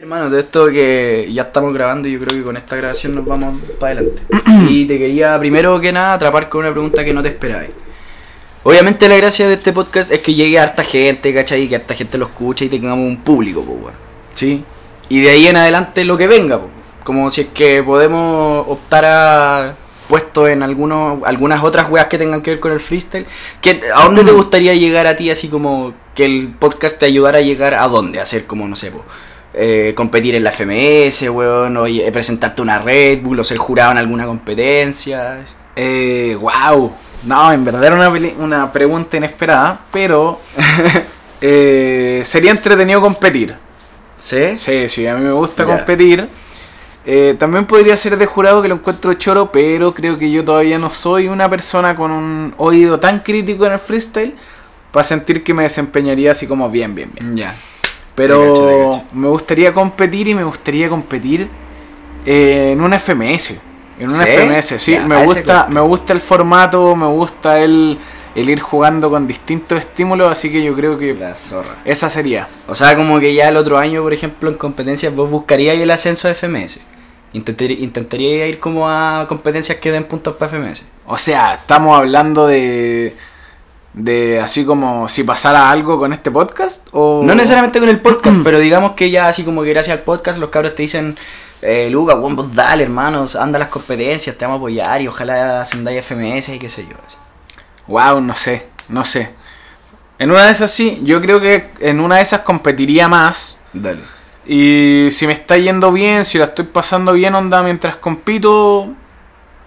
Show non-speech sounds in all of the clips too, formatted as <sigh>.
Hermano, de esto que ya estamos grabando y yo creo que con esta grabación nos vamos para adelante. <clears throat> y te quería primero que nada atrapar con una pregunta que no te esperabas. Obviamente la gracia de este podcast es que llegue a harta gente, ¿cachai? Que harta gente lo escuche y tengamos un público, pues. Sí. Y de ahí en adelante lo que venga, pues. Como si es que podemos optar a puestos en algunos, algunas otras weas que tengan que ver con el freestyle. ¿A dónde te gustaría llegar a ti así como que el podcast te ayudara a llegar a dónde? A hacer como, no sé, pues, eh, competir en la FMS, weón, o eh, presentarte una Red Bull, o ser jurado en alguna competencia. Eh, wow. No, en verdad era una, una pregunta inesperada, pero <laughs> eh, sería entretenido competir. ¿Sí? Sí, sí, a mí me gusta competir. Eh, también podría ser de jurado que lo encuentro choro, pero creo que yo todavía no soy una persona con un oído tan crítico en el freestyle para sentir que me desempeñaría así como bien, bien, bien. Ya. Pero me gustaría competir y me gustaría competir eh, en una FMS. En una ¿Sí? FMS, sí. Ya, a me gusta, me gusta el formato, me gusta el, el ir jugando con distintos estímulos, así que yo creo que La zorra. esa sería. O sea, como que ya el otro año, por ejemplo, en competencias vos buscaríais el ascenso de FMS. Intentaría, intentaría ir como a competencias que den puntos para FMS. O sea, estamos hablando de. De así como si pasara algo con este podcast. O... No necesariamente con el podcast, <clears throat> pero digamos que ya así como que gracias al podcast los cabros te dicen, eh, Luca, vos dale, hermanos, anda a las competencias, te vamos a apoyar y ojalá ascendáis FMS y qué sé yo. así. Wow, no sé, no sé. En una de esas sí, yo creo que en una de esas competiría más. Dale. Y si me está yendo bien, si la estoy pasando bien, onda, mientras compito,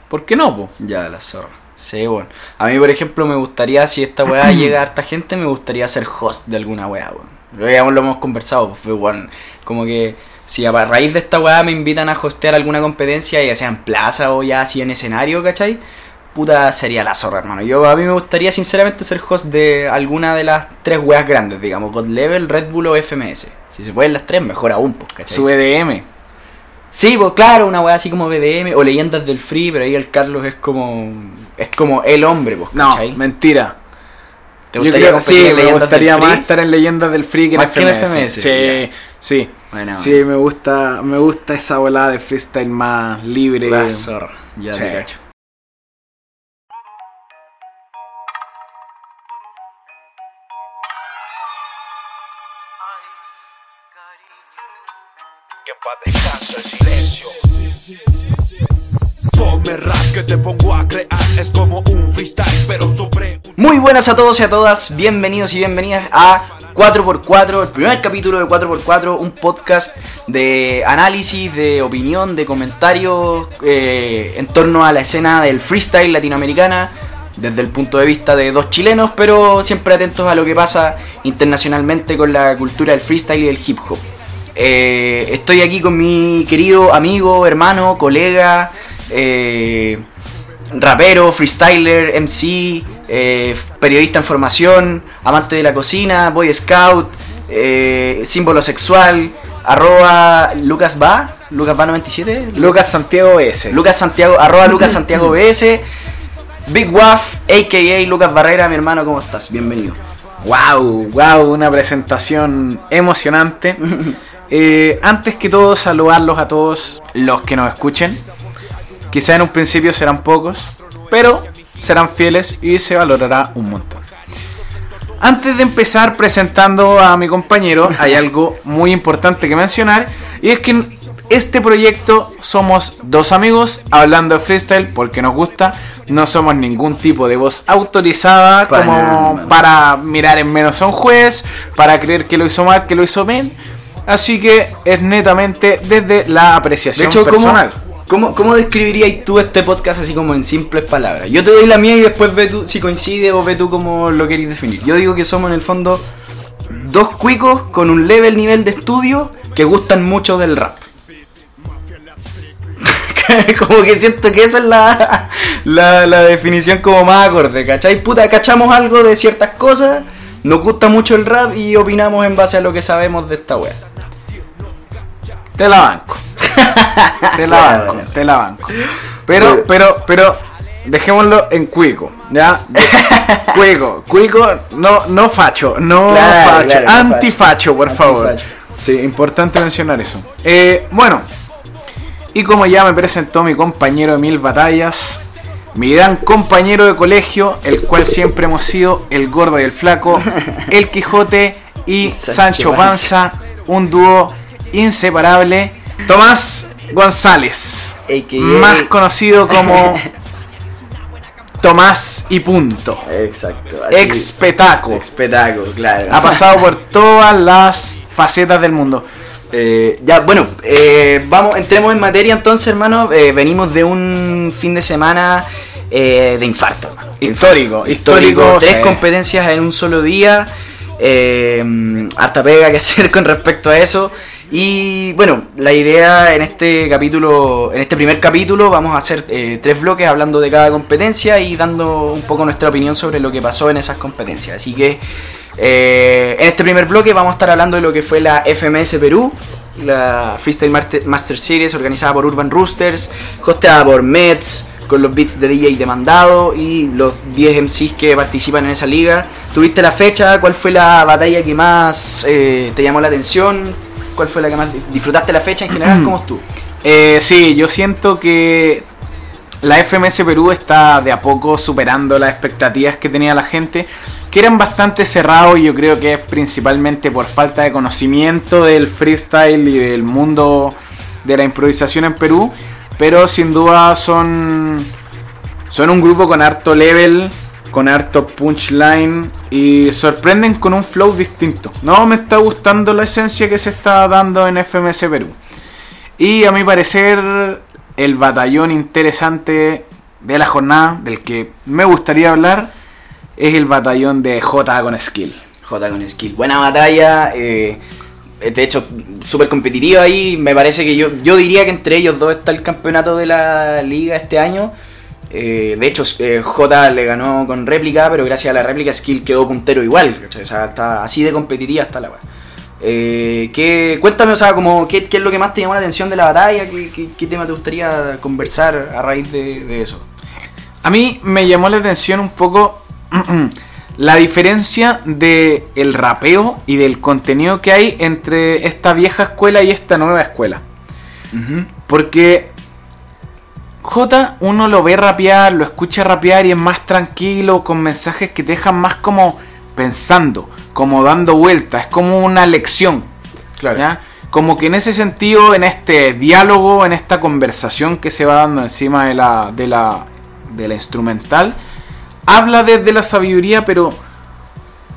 ¿por qué no? po? Ya, la zorra. Sí, bueno. A mí, por ejemplo, me gustaría, si esta weá <clears throat> llega a harta gente, me gustaría ser host de alguna weá, weón. Ya lo hemos conversado, pues, weón. Como que si a raíz de esta weá me invitan a hostear alguna competencia, ya sea en plaza o ya así en escenario, ¿cachai? Puta, sería la zorra, hermano. Yo a mí me gustaría, sinceramente, ser host de alguna de las tres weas grandes, digamos, God Level, Red Bull o FMS. Si se pueden las tres, mejor aún, pues, ¿cachai? Su EDM. Sí, pues claro, una weá así como BDM o Leyendas del Free, pero ahí el Carlos es como. Es como el hombre, pues, No, ¿cachai? mentira. ¿Te Yo gustaría creo, sí, me gustaría más estar en Leyendas del Free que en que en FMS. FMS, Sí, sí. Bueno, Sí, me gusta, me gusta esa volada de freestyle más libre. la zorra. Ya Sí. te cacho. Muy buenas a todos y a todas, bienvenidos y bienvenidas a 4x4, el primer capítulo de 4x4, un podcast de análisis, de opinión, de comentarios eh, en torno a la escena del freestyle latinoamericana, desde el punto de vista de dos chilenos, pero siempre atentos a lo que pasa internacionalmente con la cultura del freestyle y el hip hop. Eh, estoy aquí con mi querido amigo, hermano, colega, eh, rapero, freestyler, MC, eh, periodista en formación, amante de la cocina, boy scout, eh, símbolo sexual, arroba Lucas Va, Lucas Va 97, Lucas Santiago S. Lucas Santiago, arroba Lucas Santiago <laughs> BS, Big Waff, aka Lucas Barrera, mi hermano, ¿cómo estás? Bienvenido. Wow, wow, una presentación emocionante. <laughs> Eh, antes que todo, saludarlos a todos los que nos escuchen. Quizá en un principio serán pocos, pero serán fieles y se valorará un montón. Antes de empezar presentando a mi compañero, hay <laughs> algo muy importante que mencionar y es que en este proyecto somos dos amigos hablando de freestyle porque nos gusta. No somos ningún tipo de voz autorizada Para como nada. para mirar en menos a un juez, para creer que lo hizo mal, que lo hizo bien. Así que es netamente desde la De apreciación hecho, ¿cómo, personal. cómo, cómo describirías tú este podcast así como en simples palabras? Yo te doy la mía y después ve tú si coincide o ve tú cómo lo queréis definir. Yo digo que somos en el fondo dos cuicos con un level nivel de estudio que gustan mucho del rap. <laughs> como que siento que esa es la, la, la definición como más acorde, ¿cachai? Puta, cachamos algo de ciertas cosas, nos gusta mucho el rap y opinamos en base a lo que sabemos de esta wea. Te la banco. <laughs> te la banco, te la banco. Pero, pero, pero, dejémoslo en cuico, ¿ya? <laughs> Cuico, cuico, no, no facho, no Claro, facho, claro, antifacho, por favor. Sí, importante mencionar eso. Eh, bueno, y como ya me presentó mi compañero de mil batallas, mi gran compañero de colegio, el cual siempre hemos sido el gordo y el flaco, <laughs> el Quijote y Sancho Sancho Panza, un dúo inseparable, Tomás González, AKA. más conocido como Tomás y punto. Exacto. Expetaco. Expetaco, claro. Ha pasado por todas las facetas del mundo. Eh, ya, bueno, eh, vamos, entremos en materia entonces, hermano. Eh, venimos de un fin de semana de infarto, hermano. Histórico, Histórico. histórico. Tres competencias en un solo día. Harta pega que <laughs> hacer con respecto a eso. Y bueno, la idea en este capítulo, en este primer capítulo, vamos a hacer eh, tres bloques hablando de cada competencia y dando un poco nuestra opinión sobre lo que pasó en esas competencias. Así que eh, en este primer bloque vamos a estar hablando de lo que fue la FMS Perú, la Freestyle Master, Series organizada por Urban Roosters, hosteada por Mets, con los beats de DJ demandado y los 10 MCs que participan en esa liga. ¿Tuviste la fecha? ¿Cuál fue la batalla que más eh, te llamó la atención? ¿Cuál fue la que más disfrutaste la fecha en general? <clears throat> ¿Cómo estuvo? Eh, sí, yo siento que la FMS Perú está de a poco superando las expectativas que tenía la gente, que eran bastante cerrados y yo creo que es principalmente por falta de conocimiento del freestyle y del mundo de la improvisación en Perú, pero sin duda son, son un grupo con harto level, con harto punchline y sorprenden con un flow distinto. No me está gustando la esencia que se está dando en FMS Perú. Y a mi parecer, el batallón interesante de la jornada, del que me gustaría hablar, es el batallón de J con Skill. J con skill. Buena batalla. eh, de hecho, súper competitiva ahí. Me parece que yo, yo diría que entre ellos dos está el campeonato de la liga este año. Eh, de hecho, eh, J le ganó con réplica, pero gracias a la réplica Skill quedó puntero igual. ¿cachai? O sea, está así de competitiva está la weá. Eh, ¿qué- cuéntame, o sea, como, ¿qué, qué es lo que más te llamó la atención de la batalla? ¿Qué, qué- qué tema te gustaría conversar a raíz de, de eso? A mí me llamó la atención un poco <clears throat> la diferencia de el rapeo y del contenido que hay entre esta vieja escuela y esta nueva escuela. Porque J uno lo ve rapear, lo escucha rapear y es más tranquilo, con mensajes que te dejan más como pensando, como dando vueltas, es como una lección. Claro. ¿ya? Como que en ese sentido, en este diálogo, en esta conversación que se va dando encima de la, de la, de la instrumental, habla desde la sabiduría, pero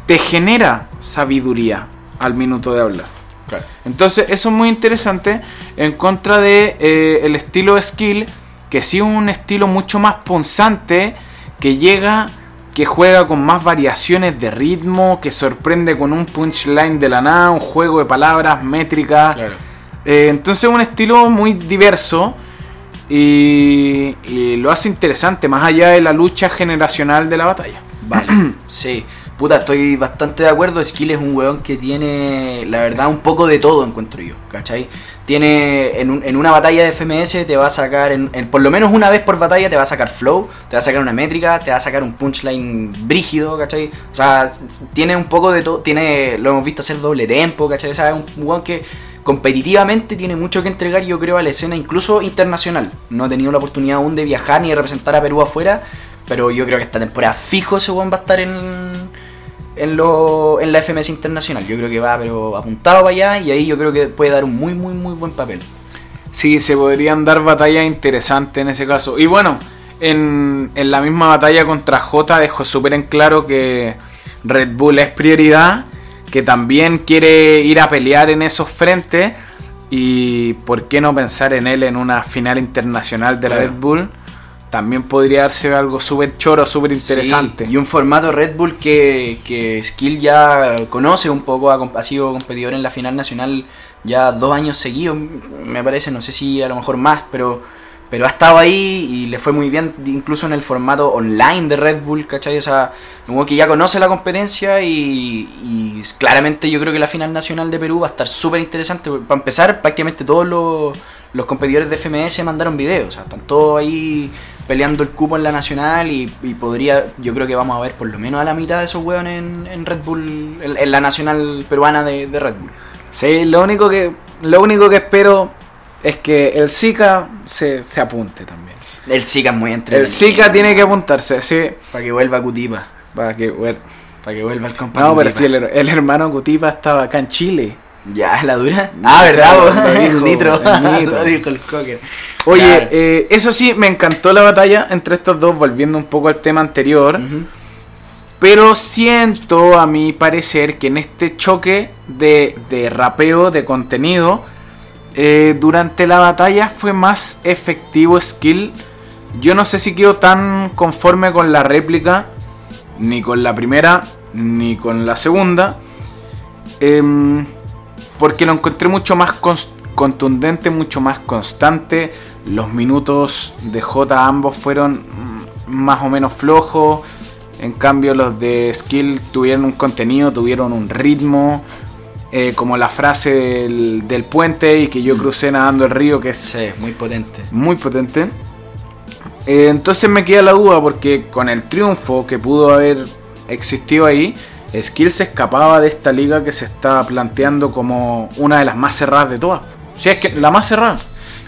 te genera sabiduría al minuto de hablar. Claro. Entonces, eso es muy interesante en contra de eh, el estilo skill, que sí un estilo mucho más punzante, que llega, que juega con más variaciones de ritmo, que sorprende con un punchline de la nada, un juego de palabras, métricas. Eh, entonces, es un estilo muy diverso. Y, y lo hace interesante, más allá de la lucha generacional de la batalla. Vale, <clears throat> sí. Puta, estoy bastante de acuerdo. Skill es un weón que tiene, la verdad, un poco de todo, encuentro yo, ¿cachai? Tiene, en, un- en una batalla de FMS te va a sacar, en, en- por lo menos una vez por batalla te va a sacar flow, te va a sacar una métrica, te va a sacar un punchline brígido, ¿cachai? O sea, tiene un poco de todo, tiene, lo hemos visto hacer doble tempo, ¿cachai? O sea, es un weón que competitivamente tiene mucho que entregar, yo creo, a la escena incluso internacional. No he tenido la oportunidad aún de viajar ni de representar a Perú afuera, pero yo creo que esta temporada fijo ese weón va a estar en, en, lo, en la FMS internacional. Yo creo que va, pero apuntado para allá y ahí yo creo que puede dar un muy, muy, muy buen papel. Sí, se podrían dar batallas interesantes en ese caso. Y bueno, en, en la misma batalla contra J dejó súper en claro que Red Bull es prioridad, que también quiere ir a pelear en esos frentes. Y por qué no pensar en él en una final internacional de la. Red Bull. También podría darse algo súper choro, súper interesante. Sí, y un formato Red Bull que, que Skill ya conoce un poco, ha, ha sido competidor en la final nacional ya dos años seguidos, me parece, no sé si a lo mejor más, pero, pero ha estado ahí y le fue muy bien, incluso en el formato online de Red Bull, ¿cachai? O sea, weón que ya conoce la competencia y, y claramente yo creo que la final nacional de Perú va a estar súper interesante. Para empezar, prácticamente todos los, los competidores de FMS mandaron videos, o sea, están todos ahí peleando el cupo en la nacional y, y podría, yo creo que vamos a ver por lo menos a la mitad de esos hueones en, en Red Bull, en, en la nacional peruana de, de Red Bull. Sí, lo único que, lo único que espero es que el Zika se, se apunte también. El Zika es muy entretenido. El Zika tiene que apuntarse, sí. Para que vuelva Cutipa. Para que, Para que vuelva el compa. no, pero si el, el hermano Cutipa estaba acá en Chile. Ya, la dura. Ah, verdad, <laughs> dijo, nitro. el nitro. <laughs> Lo dijo el cocker. Oye, Claro. eh, eso sí, me encantó la batalla entre estos dos, volviendo un poco al tema anterior. Ujú. Pero siento, a mi parecer, que en este choque de, de rapeo, de contenido, eh, durante la batalla fue más efectivo skill. Yo no sé si quedo tan conforme con la réplica, ni con la primera, ni con la segunda. Em, porque lo encontré mucho más contundente, mucho más constante. Los minutos de J ambos fueron mm, más o menos flojos. En cambio los de Skill tuvieron un contenido, tuvieron un ritmo. eh, como la frase del, del puente y que yo crucé nadando el río, que es Sí, muy potente. muy potente. Eh, entonces me queda la duda porque con el triunfo que pudo haber existido ahí, Skill se escapaba de esta liga que se está planteando como una de las más cerradas de todas. Si es que la más cerrada.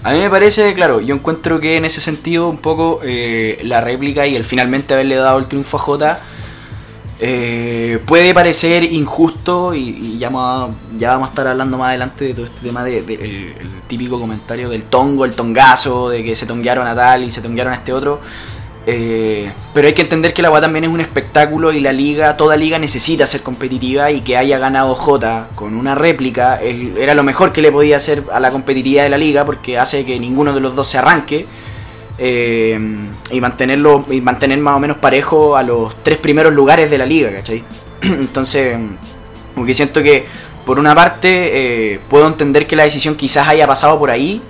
A mí me parece, claro, yo encuentro que en ese sentido un poco eh, la réplica y el finalmente haberle dado el triunfo a Jota eh, puede parecer injusto y, ya, vamos a, ya vamos a estar hablando más adelante de todo este tema del de, el- el típico comentario del tongo, el tongazo, de que se tonguearon a tal y se tonguearon a este otro. Eh, pero hay que entender que la agua también es un espectáculo y la liga, toda liga necesita ser competitiva y que haya ganado Jota con una réplica era lo mejor que le podía hacer a la competitividad de la liga porque hace que ninguno de los dos se arranque eh, y mantenerlo y mantener más o menos parejo a los tres primeros lugares de la liga, ¿cachai? <clears throat> Entonces, como que siento que por una parte eh, puedo entender que la decisión quizás haya pasado por ahí.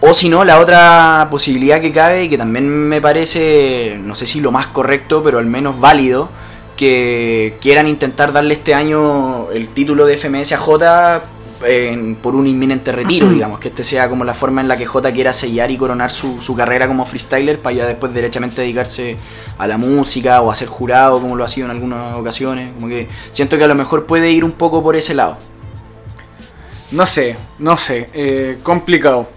O si no, la otra posibilidad que cabe y que también me parece, no sé si lo más correcto, pero al menos válido, que quieran intentar darle este año el título de FMS a J en- por un inminente retiro, <clears throat> digamos, que este sea como la forma en la que J quiera sellar y coronar su, su carrera como freestyler para ya después derechamente dedicarse a la música o a ser jurado como lo ha sido en algunas ocasiones. Como que siento que a lo mejor puede ir un poco por ese lado. No sé, no sé, eh, complicado.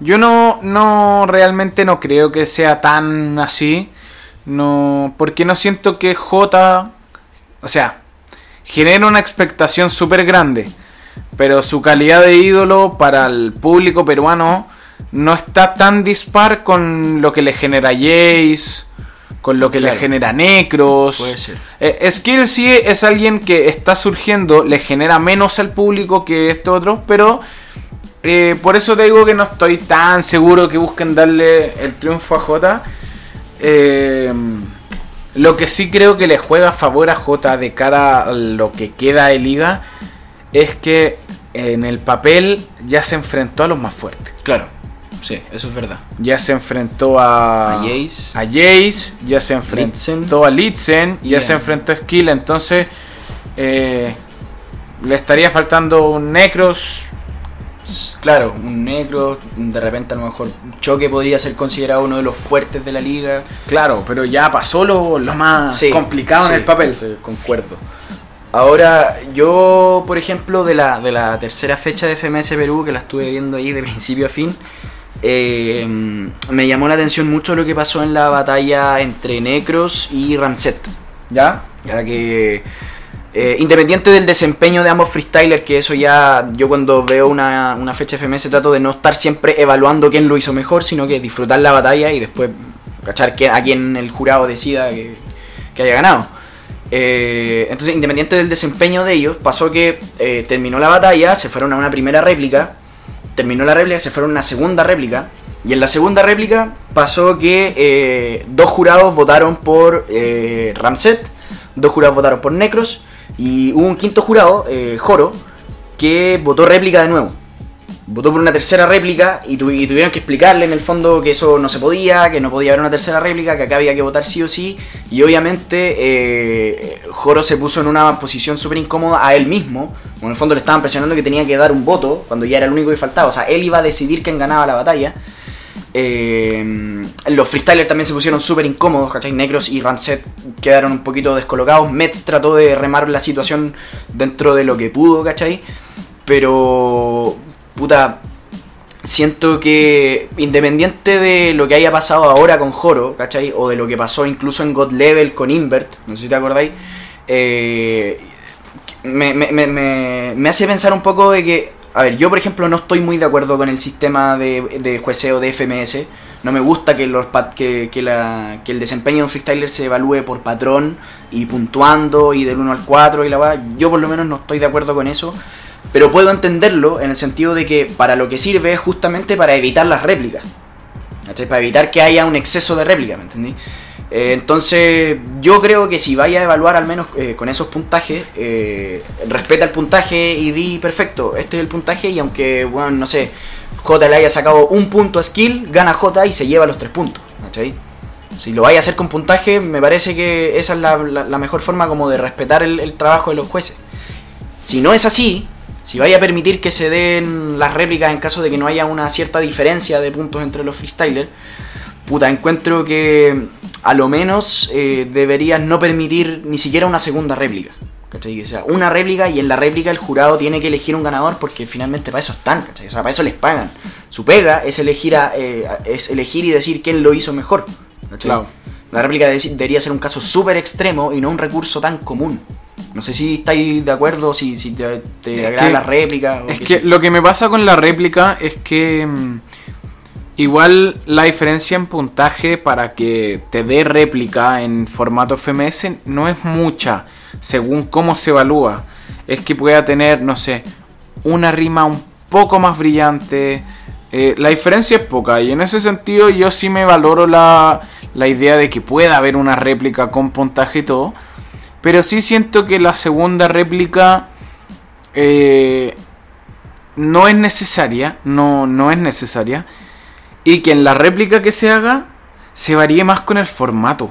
Yo no, no, realmente no creo que sea tan así. No, porque no siento que J, o sea, genera una expectación súper grande. Pero su calidad de ídolo para el público peruano no está tan dispar con lo que le genera Jace, con lo que Claro. le genera Necros. Puede ser. Eh, Skill sí es alguien que está surgiendo, le genera menos al público que este otro, pero eh, por eso te digo que no estoy tan seguro que busquen darle el triunfo a Jota. Eh, lo que sí creo que le juega a favor a Jota de cara a lo que queda de liga es que en el papel ya se enfrentó a los más fuertes. Claro, sí, eso es verdad. Ya se enfrentó a, A Jace. a Jace, ya se enfrentó a Litzen, ya Yeah. se enfrentó a Skill, entonces eh, le estaría faltando un Necros. Claro, un negro, de repente a lo mejor Choque podría ser considerado uno de los fuertes de la liga. Claro, pero ya pasó lo, lo más Sí, complicado sí, en el papel. concuerdo. Ahora, yo, por ejemplo, de la, de la tercera fecha de FMS Perú, que la estuve viendo ahí de <laughs> principio a fin, eh, me llamó la atención mucho lo que pasó en la batalla entre Necros y Ramset. ¿Ya? Ya que, eh, independiente del desempeño de ambos freestylers, que eso ya yo cuando veo una, una fecha FMS trato de no estar siempre evaluando quién lo hizo mejor, sino que disfrutar la batalla y después cachar a quién el jurado decida que, haya ganado. Eh, entonces, independiente del desempeño de ellos, pasó que eh, terminó la batalla, se fueron a una primera réplica, terminó la réplica, se fueron a una segunda réplica, y en la segunda réplica pasó que dos jurados votaron por Ramset, dos jurados votaron por Necros, y hubo un quinto jurado, eh, Joro, que votó réplica de nuevo. Votó por una tercera réplica y, tu- y tuvieron que explicarle en el fondo que eso no se podía, que no podía haber una tercera réplica, que acá había que votar sí o sí. Y obviamente eh, Joro se puso en una posición súper incómoda a él mismo. En el fondo le estaban presionando que tenía que dar un voto cuando ya era el único que faltaba. O sea, él iba a decidir quién ganaba la batalla. Eh, los freestylers también se pusieron súper incómodos, ¿cachai? Negros y Ramset quedaron un poquito descolocados. Metz trató de remar la situación dentro de lo que pudo, ¿cachai? Pero, puta, siento que independiente de lo que haya pasado ahora con Joro, ¿cachai? O de lo que pasó incluso en God Level con Invert, no sé si te acordáis, eh, me, me, me hace pensar un poco de que, a ver, yo por ejemplo no estoy muy de acuerdo con el sistema de, de jueceo de FMS. No me gusta que, los, que, que, la, que el desempeño de un freestyler se evalúe por patrón y puntuando y del 1 al 4 y la va. Yo por lo menos no estoy de acuerdo con eso. Pero puedo entenderlo en el sentido de que para lo que sirve es justamente para evitar las réplicas. ¿cachai? Para evitar que haya un exceso de réplica, ¿me entendí? Eh, entonces, yo creo que si vaya a evaluar al menos eh, con esos puntajes, eh, respeta el puntaje y di perfecto, este es el puntaje y aunque, bueno, no sé, J le haya sacado un punto a skill, gana J y se lleva los tres puntos. Si lo vaya a hacer con puntaje, me parece que esa es la mejor forma como de respetar el, el trabajo de los jueces. Si no es así, si vaya a permitir que se den las réplicas en caso de que no haya una cierta diferencia de puntos entre los freestylers, puta, encuentro que a lo menos eh, deberías no permitir ni siquiera una segunda réplica. ¿Cachai? Que sea una réplica y en la réplica el jurado tiene que elegir un ganador porque finalmente para eso están, ¿cachai? O sea, para eso les pagan. Su pega es elegir, a, eh, es elegir y decir quién lo hizo mejor. ¿cachai? Claro. La réplica de- debería ser un caso súper extremo y no un recurso tan común. No sé si estáis de acuerdo, si, si te, agrada que- la réplica. o Es que lo que me pasa con la réplica es que mm, igual la diferencia en puntaje para que te dé réplica en formato FMS no es mucha según cómo se evalúa. Es que pueda tener, no sé, una rima un poco más brillante. Eh, la diferencia es poca y en ese sentido yo sí me valoro la, la idea de que pueda haber una réplica con puntaje y todo. Pero sí siento que la segunda réplica eh, no es necesaria, no, no es necesaria. Y que en la réplica que se haga se varíe más con el formato.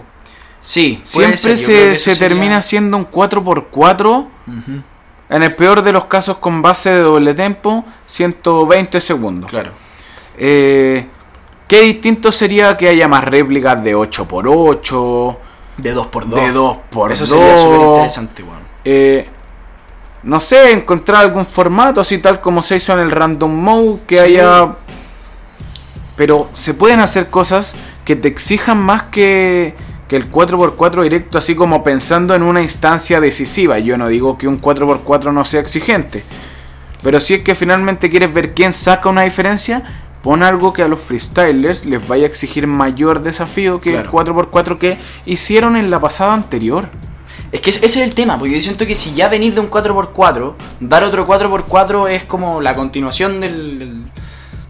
Sí, Siempre ser, se, se sería- termina siendo un 4x4. Ujú, En el peor de los casos con base de doble tempo, 120 segundos. Claro. Eh, ¿Qué distinto sería que haya más réplicas de 8x8? De 2x2. De 2x2. Eso sería súper interesante, weón. Eh, no sé, encontrar algún formato así tal como se hizo en el random mode, que Sí. haya... Pero se pueden hacer cosas que te exijan más que, que el 4x4 directo, así como pensando en una instancia decisiva. Yo no digo que un 4x4 no sea exigente. Pero si es que finalmente quieres ver quién saca una diferencia, pon algo que a los freestylers les vaya a exigir mayor desafío que Claro. el 4x4 que hicieron en la pasada anterior. Es que ese es el tema, porque yo siento que si ya venís de un 4x4, dar otro 4x4 es como la continuación del, del-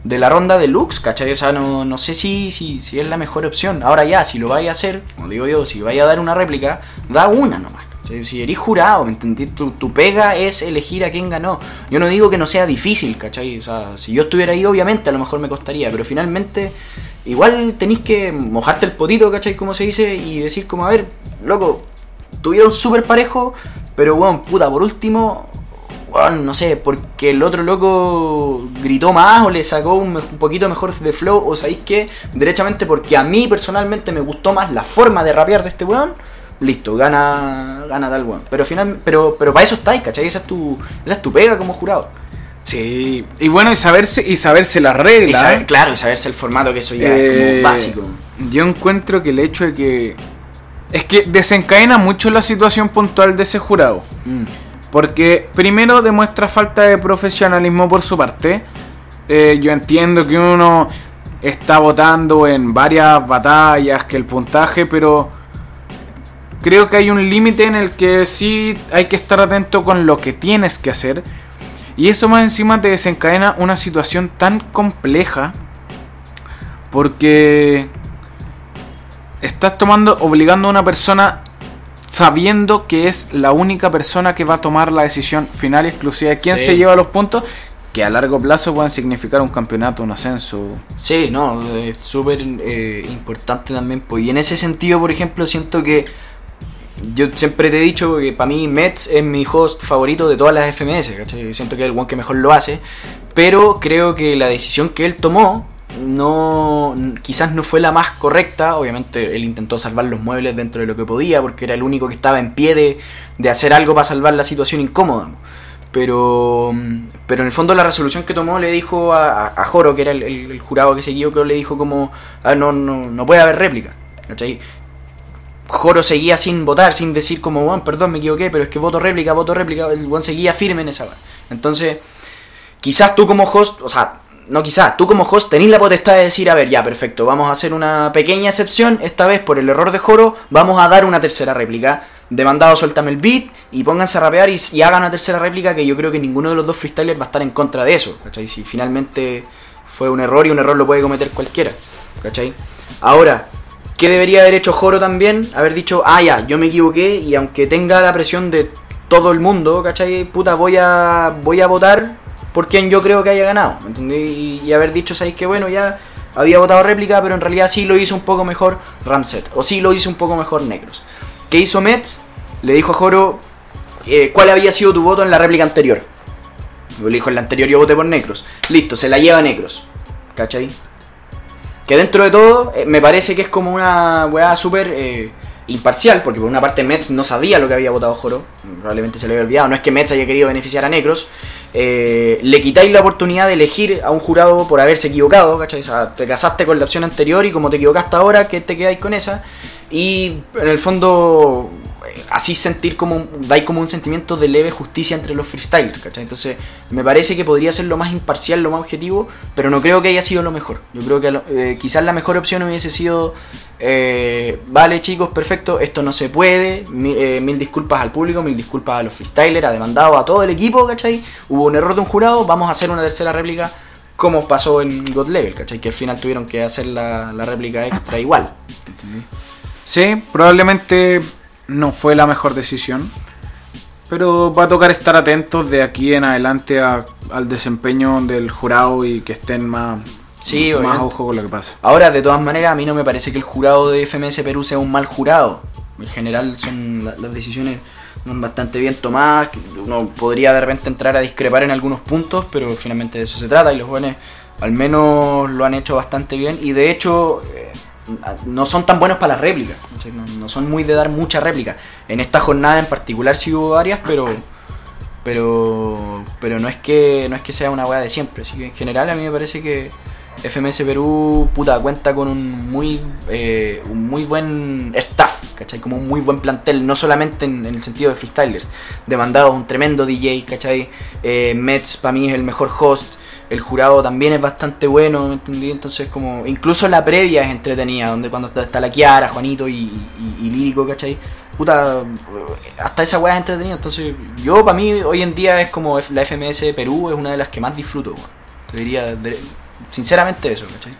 de la ronda de Lux, ¿cachai? O sea, no, no sé si, si, si es la mejor opción. Ahora ya, si lo vais a hacer, como digo yo, si vais a dar una réplica, da una nomás. ¿cachai? Si eres jurado, ¿me entendí? Tu, tu pega es elegir a quién ganó. Yo no digo que no sea difícil, ¿cachai? O sea, si yo estuviera ahí, obviamente a lo mejor me costaría, pero finalmente igual tenéis que mojarte el potito, ¿cachai? Como se dice, y decir como, a ver, loco, tuvieron súper parejo, pero bueno, puta, por último, no sé, porque el otro loco gritó más o le sacó un, poquito mejor de flow, o sabéis qué, derechamente porque a mí personalmente me gustó más la forma de rapear de este weón, listo, gana, gana tal weón. Pero final, pero, pero para eso estáis, ¿cachai? Esa es tu, esa es tu pega como jurado. Sí, y bueno, y saberse, y saberse las Y reglas. saber- ¿eh? claro, y saberse el formato que eso ya es Eh, como básico. Yo encuentro que el hecho de que. Es que desencadena mucho la situación puntual de ese jurado. Mm. Porque primero demuestra falta de profesionalismo por su parte. Eh, yo entiendo que uno está votando en varias batallas, que el puntaje, pero creo que hay un límite en el que sí hay que estar atento con lo que tienes que hacer. Y eso más encima te desencadena una situación tan compleja. Porque estás tomando, obligando a una persona sabiendo que es la única persona que va a tomar la decisión final y exclusiva de quién Sí. se lleva los puntos, que a largo plazo pueden significar un campeonato, un ascenso. Sí, no, es súper eh, importante también. Pues, y en ese sentido, por ejemplo, siento que yo siempre te he dicho que para mí Mets es mi host favorito de todas las FMS, ¿cachai? Siento que es el one que mejor lo hace, pero creo que la decisión que él tomó no quizás no fue la más correcta. Obviamente él intentó salvar los muebles dentro de lo que podía porque era el único que estaba en pie de, de hacer algo para salvar la situación incómoda. Pero, pero en el fondo la resolución que tomó le dijo a, a- Joro, que era el, jurado que siguió, que le dijo como, "Ah, no, no, no puede haber réplica. Joro seguía sin votar, sin decir como, bueno, perdón, me equivoqué, pero es que voto réplica, voto réplica. El buen seguía firme en esa. Entonces, quizás tú como host, o sea, no quizás, tú como host tenés la potestad de decir, a ver, ya, perfecto, vamos a hacer una pequeña excepción, esta vez por el error de Joro, vamos a dar una tercera réplica. Demandado, suéltame el beat y pónganse a rapear y, hagan una tercera réplica que yo creo que ninguno de los dos freestylers va a estar en contra de eso, ¿cachai? Si finalmente fue un error y un error lo puede cometer cualquiera, ¿cachai? Ahora, ¿qué debería haber hecho Joro también? Haber dicho, ah, ya, yo me equivoqué y aunque tenga la presión de todo el mundo, ¿cachai? Puta, voy a, voy a votar por quien yo creo que haya ganado, ¿me entendés? Y, y haber dicho, ¿sabéis que bueno, ya había votado réplica, pero en realidad sí lo hizo un poco mejor Ramset, o sí lo hizo un poco mejor Negros. ¿Qué hizo Mets? Le dijo a Joro eh, cuál había sido tu voto en la réplica anterior. Le dijo, en la anterior yo voté por Negros. Listo, se la lleva Negros. ¿Cachai? Que dentro de todo, eh, me parece que es como una weá súper eh, imparcial, porque por una parte Mets no sabía lo que había votado Joro, probablemente se le había olvidado, no es que Mets haya querido beneficiar a Negros, eh, le quitáis la oportunidad de elegir a un jurado por haberse equivocado, ¿cachai? O sea, te casaste con la opción anterior y como te equivocaste ahora, que te quedáis con esa, y en el fondo eh, así sentir como dais como un sentimiento de leve justicia entre los freestylers, ¿cachai? Entonces, me parece que podría ser lo más imparcial, lo más objetivo, pero no creo que haya sido lo mejor. Yo creo que eh, quizás la mejor opción hubiese sido, eh, vale chicos, perfecto, esto no se puede, mi- mil disculpas al público, mil disculpas a los freestylers, a demandado, a todo el equipo, ¿cachai? Hubo un error de un jurado, vamos a hacer una tercera réplica como pasó en God Level, ¿cachai? Que al final tuvieron que hacer la, la réplica extra igual. Sí, probablemente no fue la mejor decisión. Pero va a tocar estar atentos de aquí en adelante a- al desempeño del jurado y que estén más, Sí, más obviamente. ojo con lo que pasa. Ahora, de todas maneras, a mí no me parece que el jurado de FMS Perú sea un mal jurado. En general, son la- las decisiones son bastante bien tomadas. Uno podría de repente entrar a discrepar en algunos puntos, pero finalmente de eso se trata. Y los jóvenes, al menos, lo han hecho bastante bien. Y de hecho, no son tan buenos para las réplicas. No, son muy de dar mucha réplica. En esta jornada en particular sí hubo varias, pero pero pero no es que no es que sea una weá de siempre así que en general a mí me parece que FMS Perú puta cuenta con un muy eh, muy buen staff ¿cachai? como un muy buen plantel no solamente en, el sentido de freestylers demandado un tremendo DJ ¿cachai? Eh, Mets para mí es el mejor host el jurado también es bastante bueno, ¿me entendí? Entonces como, incluso la previa es entretenida, donde cuando está, la Kiara, Juanito y, y- Lírico, ¿cachai? Puta, hasta esa weá es entretenida, entonces yo para mí hoy en día es como la FMS de Perú, es una de las que más disfruto, weón. Te diría, sinceramente eso, ¿cachai?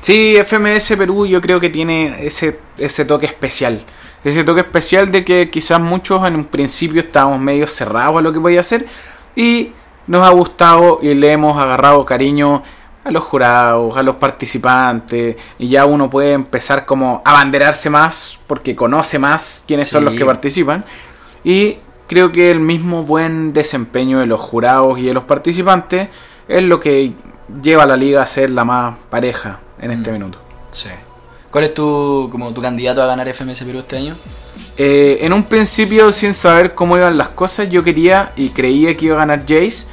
Sí, FMS Perú yo creo que tiene ese, ese toque especial. Ese toque especial de que quizás muchos en un principio estábamos medio cerrados a lo que podía hacer y nos ha gustado y le hemos agarrado cariño a los jurados, a los participantes y ya uno puede empezar como a abanderarse más porque conoce más quiénes son los que participan y creo que el mismo buen desempeño de los jurados y de los participantes es lo que lleva a la liga a ser la más pareja en este Mm. minuto. Sí. ¿Cuál es tu, como tu candidato a ganar FMS Perú este año? Eh, en un principio, sin saber cómo iban las cosas, yo quería y creía que iba a ganar Jace,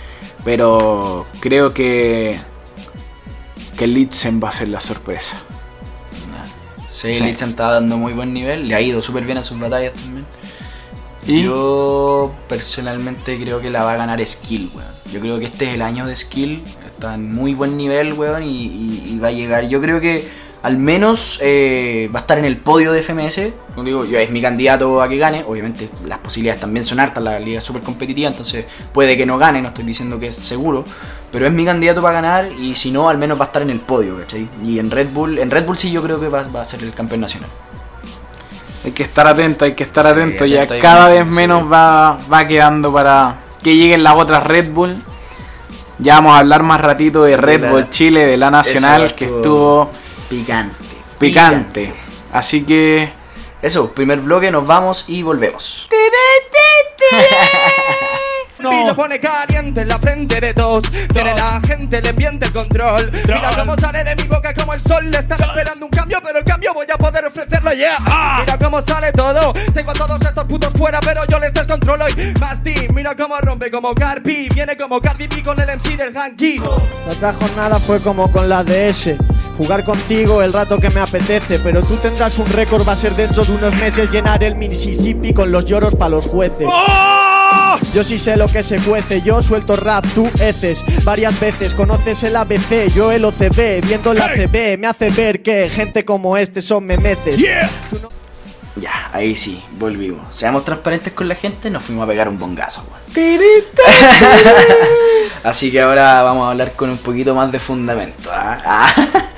pero creo que que Litzen va a ser la sorpresa. Sí, Sí. Litzen está dando muy buen nivel, le ha ido súper bien en sus batallas también. Y Yo personalmente creo que la va a ganar Skill, weón. Yo creo que este es el año de Skill. Está en muy buen nivel, weón, y, y- y va a llegar. Yo creo que al menos eh, va a estar en el podio de FMS. Como digo, yo es mi candidato a que gane. Obviamente las posibilidades también son hartas, la liga es súper competitiva, entonces puede que no gane, no estoy diciendo que es seguro. Pero es mi candidato para ganar y si no, al menos va a estar en el podio, ¿cachai? Y en Red Bull, en Red Bull sí yo creo que va, va a ser el campeón nacional. hay que estar atento, hay que estar Sí, atento. Ya cada vez menos sí. va, va quedando para que lleguen las otras Red Bull. Ya vamos a hablar más ratito de Sí, Red Bull Chile, de la Nacional, que estuvo- estuvo Picante. picante. Así que Eso, primer bloque, nos vamos y volvemos. Y lo <laughs> pone caliente en la frente de todos. Tiene la gente, le miente el control. Mira cómo sale de mi boca como el sol. Le están esperando un cambio, pero el cambio voy a poder ofrecerlo ya. Mira cómo sale todo. Tengo a todos estos putos fuera, pero yo les descontrolo. Y más team, mira cómo rompe como Carpi. Viene como Cardi B con el MC del Hanky. La otra jornada fue como con la DS. Jugar contigo el rato que me apetece, pero tú tendrás un récord, va a ser dentro de unos meses llenar el Mississippi con los lloros para los jueces. Yo sí sé lo que se cuece, yo suelto rap, tú heces Varias veces, conoces el ABC, yo el OCB Viendo la CB, me hace ver que gente como este son memeces no- Ya, ahí sí, volvimos. Seamos transparentes con la gente, nos fuimos a pegar un bongazo, weón. <laughs> Así que ahora vamos a hablar con un poquito más de fundamento. ¿ah? <laughs>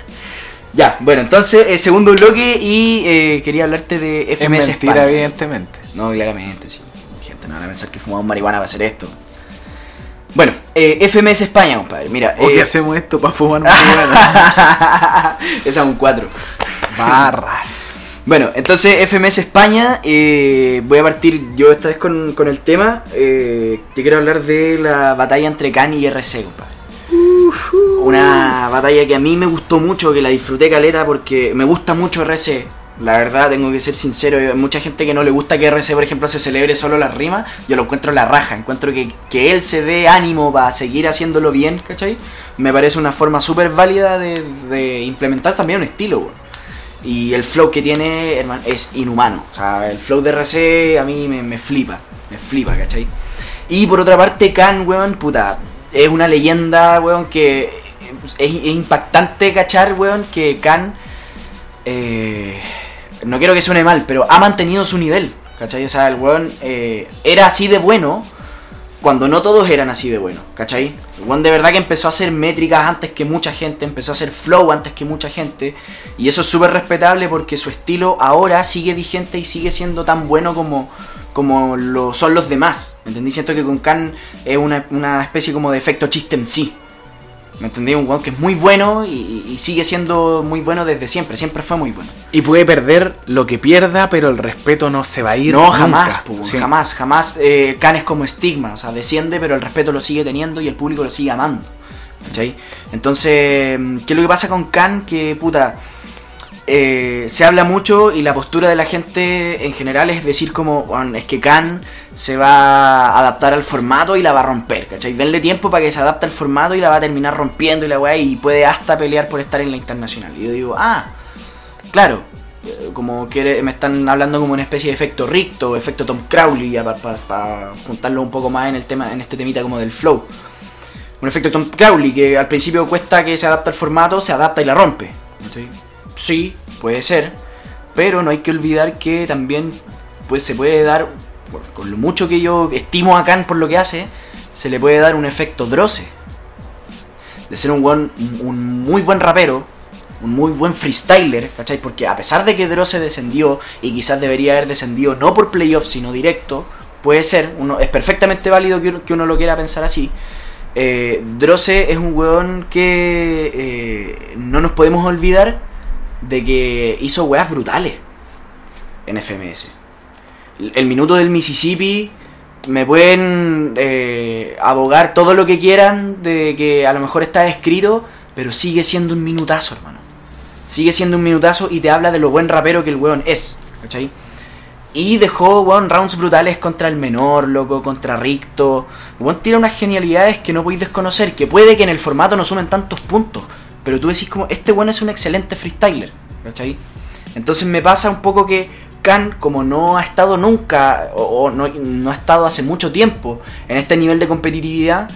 Ya, bueno, entonces, eh, segundo bloque y eh, quería hablarte de Es FMS mentira, España. evidentemente. No, claramente, sí. Gente no van a pensar que fumamos marihuana para hacer esto. Bueno, eh, FMS España, compadre. Mira, ¿O eh, qué hacemos esto para fumar <laughs> marihuana? esa es un 4. Barras. Bueno, entonces FMS España, eh, voy a partir yo esta vez con, con el tema. Eh, te quiero hablar de la batalla entre Khan y RC, compadre. Una batalla que a mí me gustó mucho, que la disfruté caleta porque me gusta mucho RC. La verdad, tengo que ser sincero, hay mucha gente que no le gusta que RC, por ejemplo, se celebre solo las rimas. Yo lo encuentro la raja, encuentro que, que él se dé ánimo para seguir haciéndolo bien, ¿cachai? Me parece una forma súper válida de, implementar también un estilo. Y el flow que tiene, hermano, es inhumano. O sea, el flow de RC a mí me, me flipa. Me flipa, ¿cachai? Y por otra parte, Khan, weón, puta, es una leyenda, weón, que es, es impactante cachar, weón, que Khan, eh, no quiero que suene mal, pero ha mantenido su nivel, ¿cachai? O sea, el weón eh, era así de bueno cuando no todos eran así de buenos, ¿cachai? Weón de verdad que empezó a hacer métricas antes que mucha gente, empezó a hacer flow antes que mucha gente, y eso es súper respetable porque su estilo ahora sigue vigente y sigue siendo tan bueno como, como lo son los demás, ¿me entendí? Siento que con Khan es una, una especie como de efecto chiste en sí, ¿me entendí? Un weón que es muy bueno y, y sigue siendo muy bueno desde siempre, siempre fue muy bueno. Y puede perder lo que pierda, pero el respeto no se va a ir. No, nunca. jamás, po, Sí. jamás, jamás. Eh, Khan es como estigma, o sea, desciende, pero el respeto lo sigue teniendo y el público lo sigue amando. ¿Cachai? Entonces, ¿qué es lo que pasa con Khan? Que, puta, eh, se habla mucho y la postura de la gente en general es decir como, "Weón, es que Khan se va a adaptar al formato y la va a romper, ¿cachai? Denle tiempo para que se adapte al formato y la va a terminar rompiendo y la weá y puede hasta pelear por estar en la internacional. Y yo digo, ah, claro, eh, como me están hablando como una especie de efecto Ricto, efecto Tom Crowley, para juntarlo un poco más en el tema, en este temita como del flow. Un efecto Tom Crowley que al principio cuesta que se adapte al formato, se adapta y la rompe. Sí, puede ser, pero no hay que olvidar que también pues, se puede dar, con lo mucho que yo estimo a Khan por lo que hace, se le puede dar un efecto Droce. De ser un, buen, un muy buen rapero, un muy buen freestyler, ¿cachai? Porque a pesar de que Droce descendió y quizás debería haber descendido no por playoff sino directo, puede ser, uno, es perfectamente válido que uno, que uno lo quiera pensar así. Eh, Droce es un weón que eh, no nos podemos olvidar de que hizo weas brutales en FMS. El, minuto del Mississippi me pueden eh, abogar todo lo que quieran de que a lo mejor está escrito, pero sigue siendo un minutazo, hermano. Sigue siendo un minutazo y te habla de lo buen rapero que el weón es, ¿cachai? Y dejó, weón, rounds brutales contra el menor, loco, contra Ricto. Weón tira unas genialidades que no podéis desconocer, que puede que en el formato no sumen tantos puntos, pero tú decís como, este weón es un excelente freestyler, ¿cachai? Entonces me pasa un poco que Khan, como no ha estado nunca, o, no, ha estado hace mucho tiempo en este nivel de competitividad,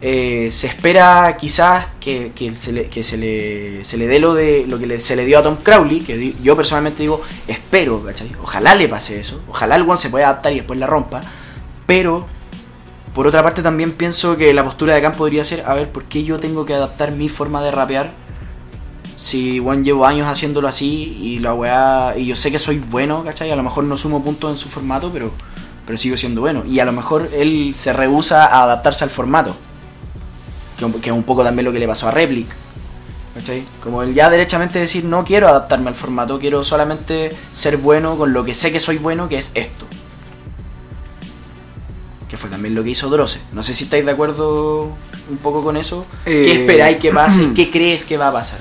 eh, se espera quizás que, se, le, se, le, dé lo de lo que se le dio a Tom Crowley, que yo personalmente digo, espero, ¿cachai? Ojalá le pase eso, ojalá el one se pueda adaptar y después la rompa, pero por otra parte también pienso que la postura de Khan podría ser, a ver, ¿por qué yo tengo que adaptar mi forma de rapear? Si bueno, llevo años haciéndolo así y la weá, y yo sé que soy bueno, ¿cachai? A lo mejor no sumo puntos en su formato, pero, pero sigo siendo bueno. Y a lo mejor él se rehúsa a adaptarse al formato. Que, es un poco también lo que le pasó a Replic. ¿Cachai? Como el ya derechamente decir, no quiero adaptarme al formato, quiero solamente ser bueno con lo que sé que soy bueno, que es esto. Que fue también lo que hizo Droce. No sé si estáis de acuerdo un poco con eso. Eh, ¿Qué esperáis que pase? <clears throat> ¿Qué crees que va a pasar?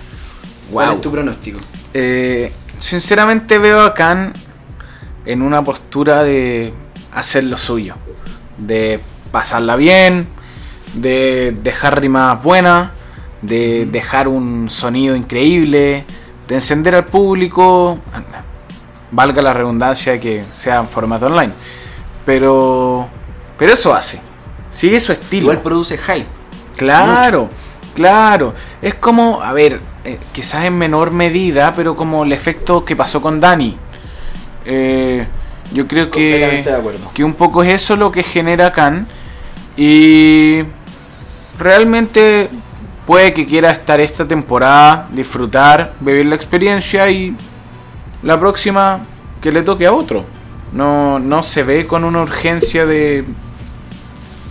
¿Cuál Wow. es tu pronóstico? Eh, sinceramente veo a Khan en una postura de hacer lo suyo, de pasarla bien, de dejar rimas buenas, de dejar un sonido increíble, de encender al público, valga la redundancia que sea en formato online, pero pero eso hace, sigue su estilo. Igual produce hype. Claro, claro. Es como, a ver, eh, quizás en menor medida, pero como el efecto que pasó con Dani. Eh, yo creo que, de que un poco es eso lo que genera Khan. Y realmente puede que quiera estar esta temporada, disfrutar, vivir la experiencia y la próxima que le toque a otro. No, no se ve con una urgencia de,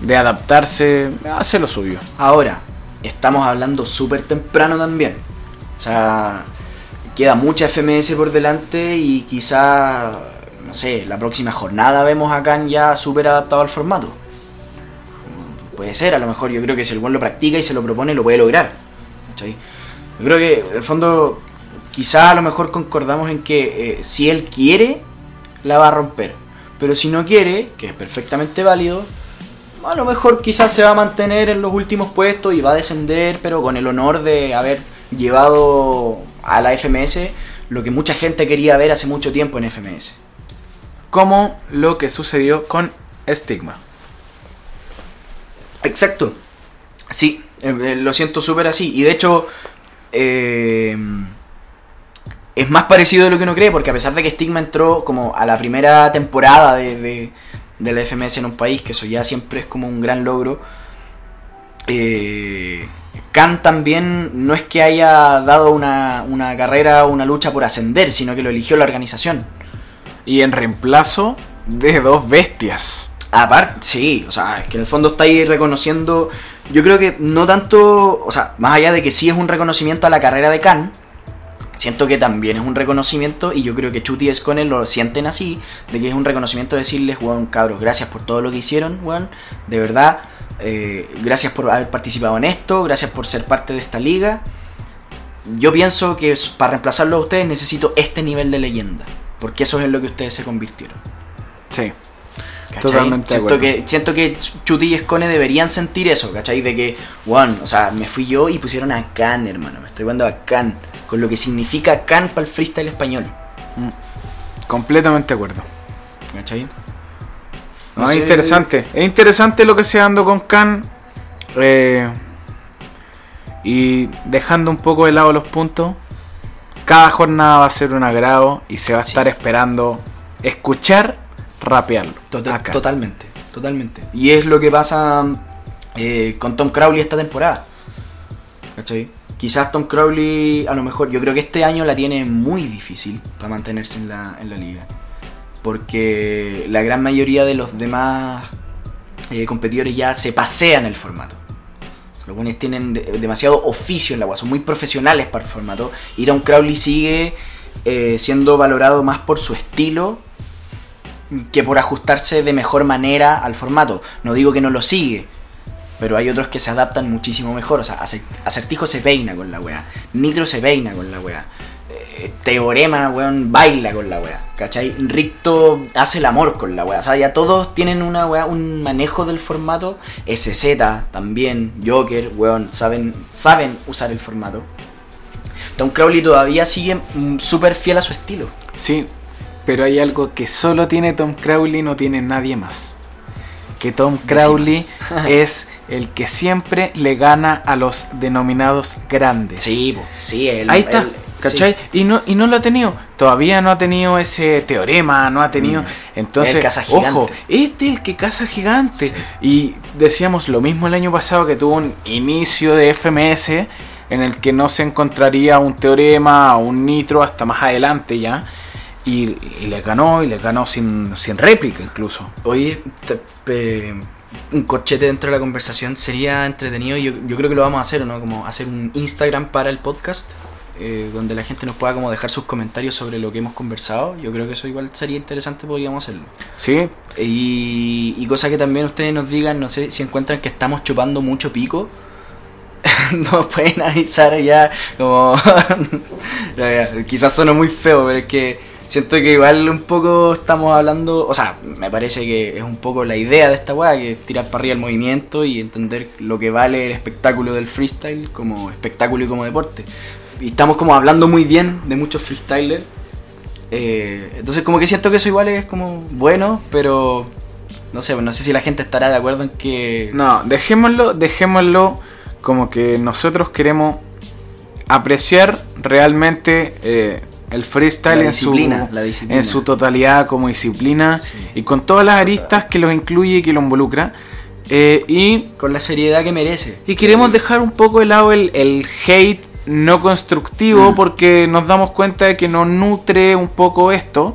de adaptarse, hace lo suyo. Ahora, estamos hablando súper temprano también. O sea, queda mucha FMS por delante y quizá, no sé, la próxima jornada vemos a Khan ya súper adaptado al formato. Puede ser, a lo mejor yo creo que si el buen lo practica y se lo propone, lo puede lograr. Yo creo que, en el fondo, quizá a lo mejor concordamos en que eh, si él quiere, la va a romper. Pero si no quiere, que es perfectamente válido, a lo mejor quizás se va a mantener en los últimos puestos y va a descender, pero con el honor de haber llevado a la FMS lo que mucha gente quería ver hace mucho tiempo en FMS. Como lo que sucedió con Stigma. Exacto. Sí, eh, eh, lo siento súper así. Y de hecho, eh, es más parecido de lo que uno cree, porque a pesar de que Stigma entró como a la primera temporada de, de- de la FMS en un país, que eso ya siempre es como un gran logro, eh, Khan también no es que haya dado una, una carrera o una lucha por ascender, sino que lo eligió la organización. Y en reemplazo de dos bestias. Aparte, sí, o sea, es que en el fondo está ahí reconociendo. Yo creo que no tanto, o sea, más allá de que sí es un reconocimiento a la carrera de Khan, siento que también es un reconocimiento, y yo creo que Chuti y Scone lo sienten así, de que es un reconocimiento de decirles, weón, cabros, gracias por todo lo que hicieron, weón, de verdad, eh, gracias por haber participado en esto, gracias por ser parte de esta liga. Yo pienso que para reemplazarlo a ustedes necesito este nivel de leyenda, porque eso es en lo que ustedes se convirtieron. Sí. ¿Cachai? Totalmente siento que Siento que Chuti y Scone deberían sentir eso, ¿cachai? De que, one, o sea, me fui yo y pusieron a Khan, hermano. Me estoy jugando a Khan. Con lo que significa Khan para el freestyle español. Completamente de acuerdo. ¿Cachai? No, No es interesante. Es interesante lo que se dando con Khan. eh, y dejando un poco de lado los puntos. Cada jornada va a ser un agrado y se va a Sí. estar esperando escuchar rapearlo. Tota- acá. Totalmente, totalmente. Y es lo que pasa eh, con Tom Crowley esta temporada. ¿Cachai? Quizás Tom Crowley, a lo mejor, yo creo que este año la tiene muy difícil para mantenerse en la, en la liga. Porque la gran mayoría de los demás eh, competidores ya se pasean el formato. Los buenos tienen de- demasiado oficio en la agua, son muy profesionales para el formato. Y Tom Crowley sigue eh, siendo valorado más por su estilo que por ajustarse de mejor manera al formato. No digo que no lo sigue, pero hay otros que se adaptan muchísimo mejor. O sea, Acer- Acertijo se peina con la wea, Nitro se peina con la wea, eh, Teorema, weón, baila con la wea, ¿cachai? Ricto hace el amor con la wea. O sea, ya todos tienen una wea, un manejo del formato. SZ también, Joker, weón, saben, saben usar el formato. Tom Crowley todavía sigue mm, súper fiel a su estilo. Sí, pero hay algo que solo tiene Tom Crowley, no tiene nadie más. Que Tom Crowley es el que siempre le gana a los denominados grandes. Sí, sí, él, Ahí está, él- ¿cachai? Y, no, y no lo ha tenido. Todavía no ha tenido ese teorema, no ha tenido. Mm. Entonces, El caza gigante. ojo, este es el que caza gigante. Sí. Y decíamos lo mismo el año pasado que tuvo un inicio de FMS en el que no se encontraría un teorema o un nitro hasta más adelante ya. Y, y le ganó, y le ganó sin, sin réplica incluso. Oye, te- pe- un corchete dentro de la conversación sería entretenido. Yo, yo creo que lo vamos a hacer, ¿o no? Como hacer un Instagram para el podcast. eh, donde la gente nos pueda como dejar sus comentarios sobre lo que hemos conversado. Yo creo que eso igual sería interesante, podríamos hacerlo. Sí, Y, y cosa que también ustedes nos digan, no sé si encuentran que estamos chupando mucho pico. <laughs> nos pueden avisar ya como... <laughs> No, ya, quizás suena muy feo, pero es que siento que igual un poco estamos hablando... O sea, me parece que es un poco la idea de esta weá, que es tirar para arriba el movimiento y entender lo que vale el espectáculo del freestyle como espectáculo y como deporte. Y estamos como hablando muy bien de muchos freestylers. Eh, entonces como que siento que eso igual es como bueno, pero no sé, no sé si la gente estará de acuerdo en que... no, dejémoslo, dejémoslo como que nosotros queremos apreciar realmente eh, el freestyle en su, en su totalidad como disciplina Sí. y con todas las aristas que los incluye y que lo involucra. Eh, y Con la seriedad que merece. Y queremos dejar un poco de lado el, el hate no constructivo Mm. porque nos damos cuenta de que nos nutre un poco esto.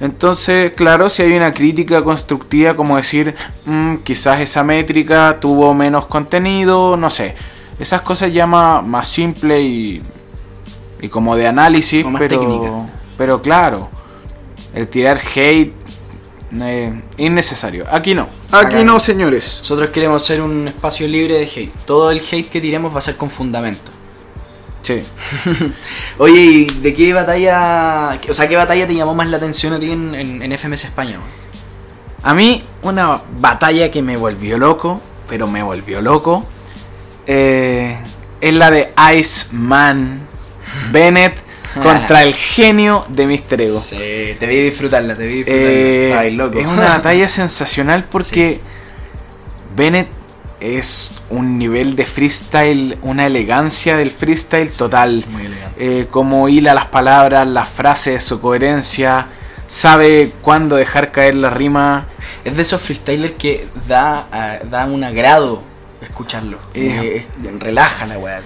Entonces, claro, si hay una crítica constructiva como decir, "Mm, quizás esa métrica tuvo menos contenido, no sé. Esas cosas ya más, más simple y, y como de análisis, pero, técnica. pero claro, el tirar hate eh, innecesario. Aquí no. Aquí Acá no, no. señores. Nosotros queremos ser un espacio libre de hate. Todo el hate que tiremos va a ser con fundamento. Sí. <laughs> Oye, ¿y de qué batalla... O sea, qué batalla te llamó más la atención a ti en, en- en FMS España? A mí, una batalla que me volvió loco, pero me volvió loco, eh, es la de Iceman Bennett contra el genio de Mr. Ego. Sí, te vi disfrutarla, te vi disfrutarla. Eh, loco. es una <laughs> batalla sensacional porque Bennett es un nivel de freestyle, una elegancia del freestyle total. Muy elegante. Eh, cómo hila las palabras, las frases, su coherencia, sabe cuándo dejar caer la rima. Es de esos freestylers que da, ah, da un agrado escucharlo. Eh. Eh, es- relaja la weá.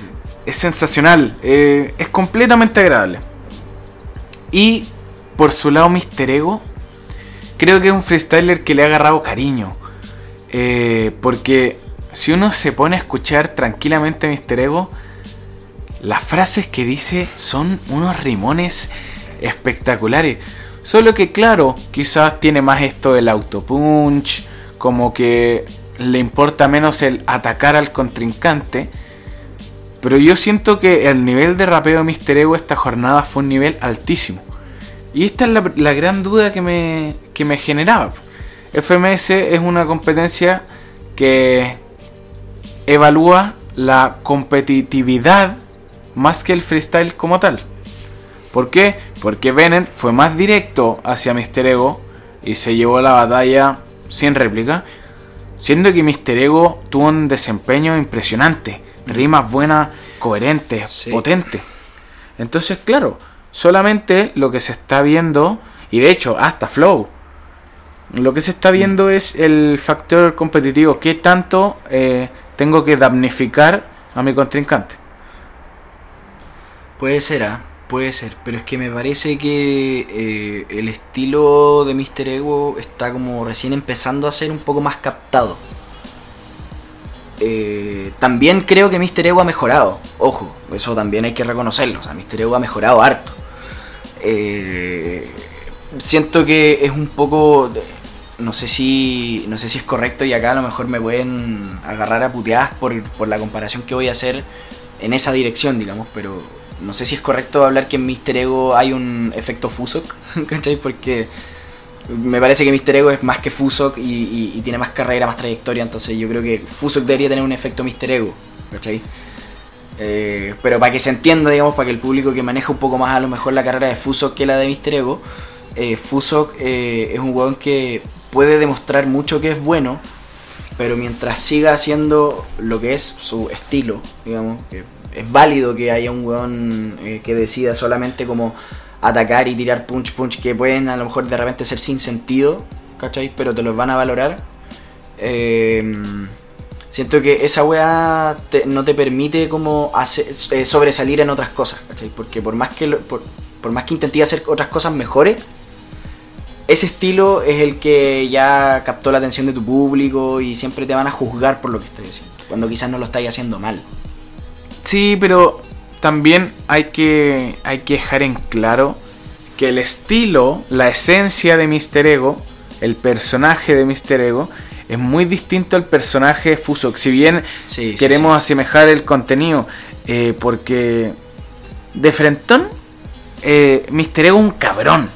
Es sensacional, eh, es completamente agradable. Y por su lado, Mr. Ego, creo que es un freestyler que le ha agarrado cariño. Eh, porque si uno se pone a escuchar tranquilamente Mr. Ego, las frases que dice son unos rimones espectaculares. Solo que claro, quizás tiene más esto del autopunch, como que le importa menos el atacar al contrincante. Pero yo siento que el nivel de rapeo de Mr. Ego esta jornada fue un nivel altísimo. Y esta es la, gran duda que me, que me generaba. FMS es una competencia que evalúa la competitividad más que el freestyle como tal. ¿Por qué? Porque Bennett fue más directo hacia Mr. Ego y se llevó la batalla sin réplica. Siendo que Mr. Ego tuvo un desempeño impresionante. Rimas buenas, coherentes, Sí. potentes. Entonces, claro, solamente lo que se está viendo, y de hecho, hasta Flow, lo que se está viendo es el factor competitivo. ¿Qué tanto eh, tengo que damnificar a mi contrincante? Puede ser, ¿ah? puede ser, pero es que me parece que eh, el estilo de Mr. Ego está como recién empezando a ser un poco más captado. Eh, también creo que Mr. Ego ha mejorado, ojo, eso también hay que reconocerlo, o sea, Mr. Ego ha mejorado harto. Eh, siento que es un poco no sé si no sé si es correcto y acá a lo mejor me pueden agarrar a puteadas por, por la comparación que voy a hacer en esa dirección, digamos, pero no sé si es correcto hablar que en Mr. Ego hay un efecto Fusok, <laughs> ¿cachai? Porque me parece que Mr. Ego es más que Fusok y, y- tiene más carrera, más trayectoria, entonces yo creo que Fusok debería tener un efecto Mr. Ego, ¿cachai? Eh, pero para que se entienda, digamos, para que el público que maneja un poco más a lo mejor la carrera de Fusok que la de Mr. Ego, eh, Fusok eh, es un weón que puede demostrar mucho que es bueno, pero mientras siga haciendo lo que es su estilo, digamos, es válido que haya un weón eh, que decida solamente como atacar y tirar punch punch que pueden a lo mejor de repente ser sin sentido, ¿cachai? Pero te los van a valorar. Eh, siento que esa weá no te permite como hacer- eh, sobresalir en otras cosas, ¿cachai? Porque por más que por, por más que intenté hacer otras cosas mejores, ese estilo es el que ya captó la atención de tu público y siempre te van a juzgar por lo que estás haciendo, cuando quizás no lo estáis haciendo mal. Sí, pero también hay que, hay que dejar en claro que el estilo, la esencia de Mr. Ego, el personaje de Mr. Ego, es muy distinto al personaje de Fusok. Si bien Sí, queremos sí. asemejar el contenido, eh, porque de frentón, eh, Mr. Ego es un cabrón.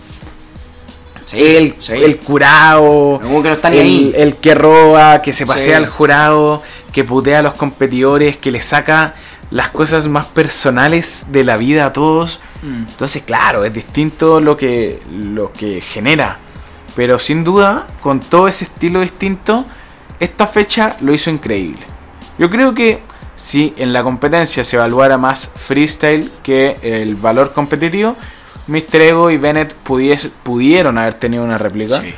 Sí, el, el curado, que no el, ahí. el que roba, que se pasea al jurado, que putea a los competidores, que le saca las cosas más personales de la vida a todos. Mm. Entonces, claro, es distinto lo que, lo que genera. Pero sin duda, con todo ese estilo distinto, esta fecha lo hizo increíble. Yo creo que si en la competencia se evaluara más freestyle que el valor competitivo, Mr. Ego y Bennett pudies- pudieron haber tenido una réplica. Sí.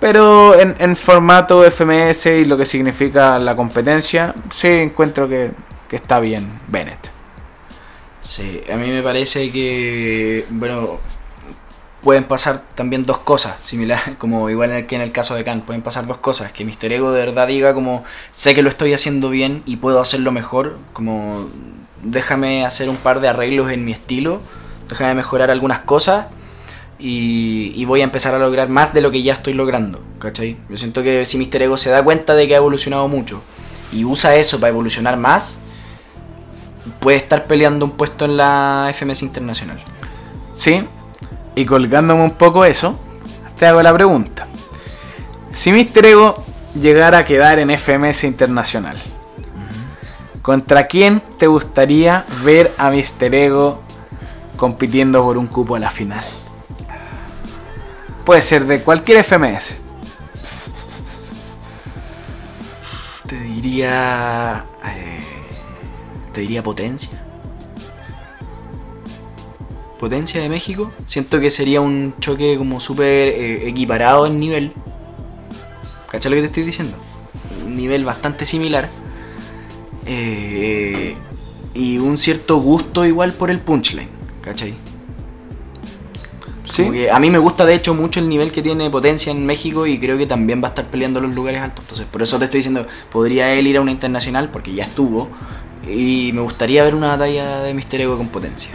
Pero en, en formato FMS y lo que significa la competencia, sí encuentro que, que está bien Bennett. Sí, a mí me parece que, bueno, pueden pasar también dos cosas, similar, <laughs> como igual que en el caso de Khan, pueden pasar dos cosas, que Mr. Ego de verdad diga como, sé que lo estoy haciendo bien y puedo hacerlo mejor, como, déjame hacer un par de arreglos en mi estilo, déjame mejorar algunas cosas y, y voy a empezar a lograr más de lo que ya estoy logrando, ¿cachai? Yo siento que si Mr. Ego se da cuenta de que ha evolucionado mucho y usa eso para evolucionar más, puede estar peleando un puesto en la FMS Internacional. ¿Sí? Y colgándome un poco eso, te hago la pregunta. Si Mr. Ego llegara a quedar en FMS Internacional, ¿contra quién te gustaría ver a Mr. Ego compitiendo por un cupo a la final? Puede ser de cualquier FMS. Te diría. eh, te diría potencia. Potencia de México. Siento que sería un choque como súper eh, equiparado en nivel. ¿Cachai lo que te estoy diciendo? Un nivel bastante similar. Eh, y un cierto gusto igual por el punchline. ¿Cachai? ¿Sí? Que a mí me gusta de hecho mucho el nivel que tiene potencia en México y creo que también va a estar peleando los lugares altos. Entonces, por eso te estoy diciendo, podría él ir a una internacional porque ya estuvo. Y me gustaría ver una batalla de Mister Ego con potencia.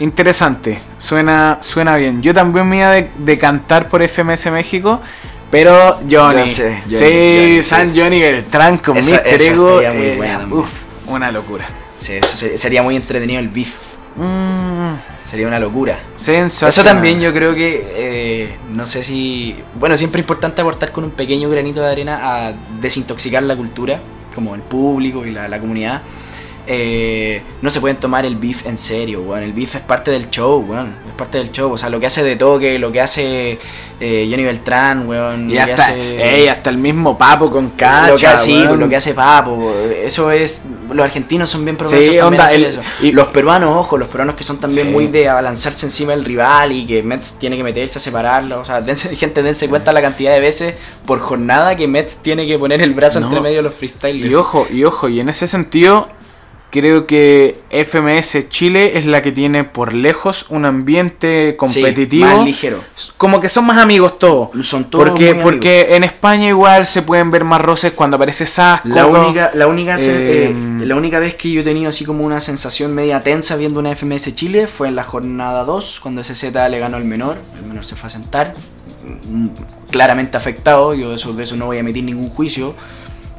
Interesante, suena, suena bien. Yo también me iba de, de cantar por FMS México, pero Johnny. Yo sé, Johnny, sí, Johnny, San sí. Johnny Beltrán con Esa- Mr. esa Ego. eh, buena uf, una locura. Sí, eso se- sería muy entretenido el beef. Mm, Sería una locura. sensacional. Eso también yo creo que, eh, no sé si... Bueno, siempre es importante aportar con un pequeño granito de arena a desintoxicar la cultura, como el público y la, la comunidad. Eh, no se pueden tomar el beef en serio, weón. El beef es parte del show, weón. Es parte del show. O sea, lo que hace de toque, lo que hace eh, Johnny Beltrán, weón. Y lo que hasta, hace- ey, hasta el mismo Papo con cacha. lo que hace, sí, weón. lo que hace Papo, eso es, los argentinos son bien propensos Sí, onda, el- eso. y- los peruanos, ojo, los peruanos que son también Sí. muy de abalanzarse encima del rival y que Mets tiene que meterse a separarlo, o sea, dense, <laughs> gente, dense cuenta la cantidad de veces por jornada que Mets tiene que poner el brazo No. entre medio de los freestylers. Y ojo, y ojo, y en ese sentido, creo que FMS Chile es la que tiene por lejos un ambiente competitivo. más ligero. Como que son más amigos todos. Son todos porque, muy porque en España igual se pueden ver más roces cuando aparece Sasco. La única, la, única, Eh, eh, la única vez que yo he tenido así como una sensación media tensa viendo una FMS Chile fue en la jornada 2, cuando SZ le ganó al menor. El menor se fue a sentar, mm, claramente afectado. Yo de eso, de eso no voy a emitir ningún juicio,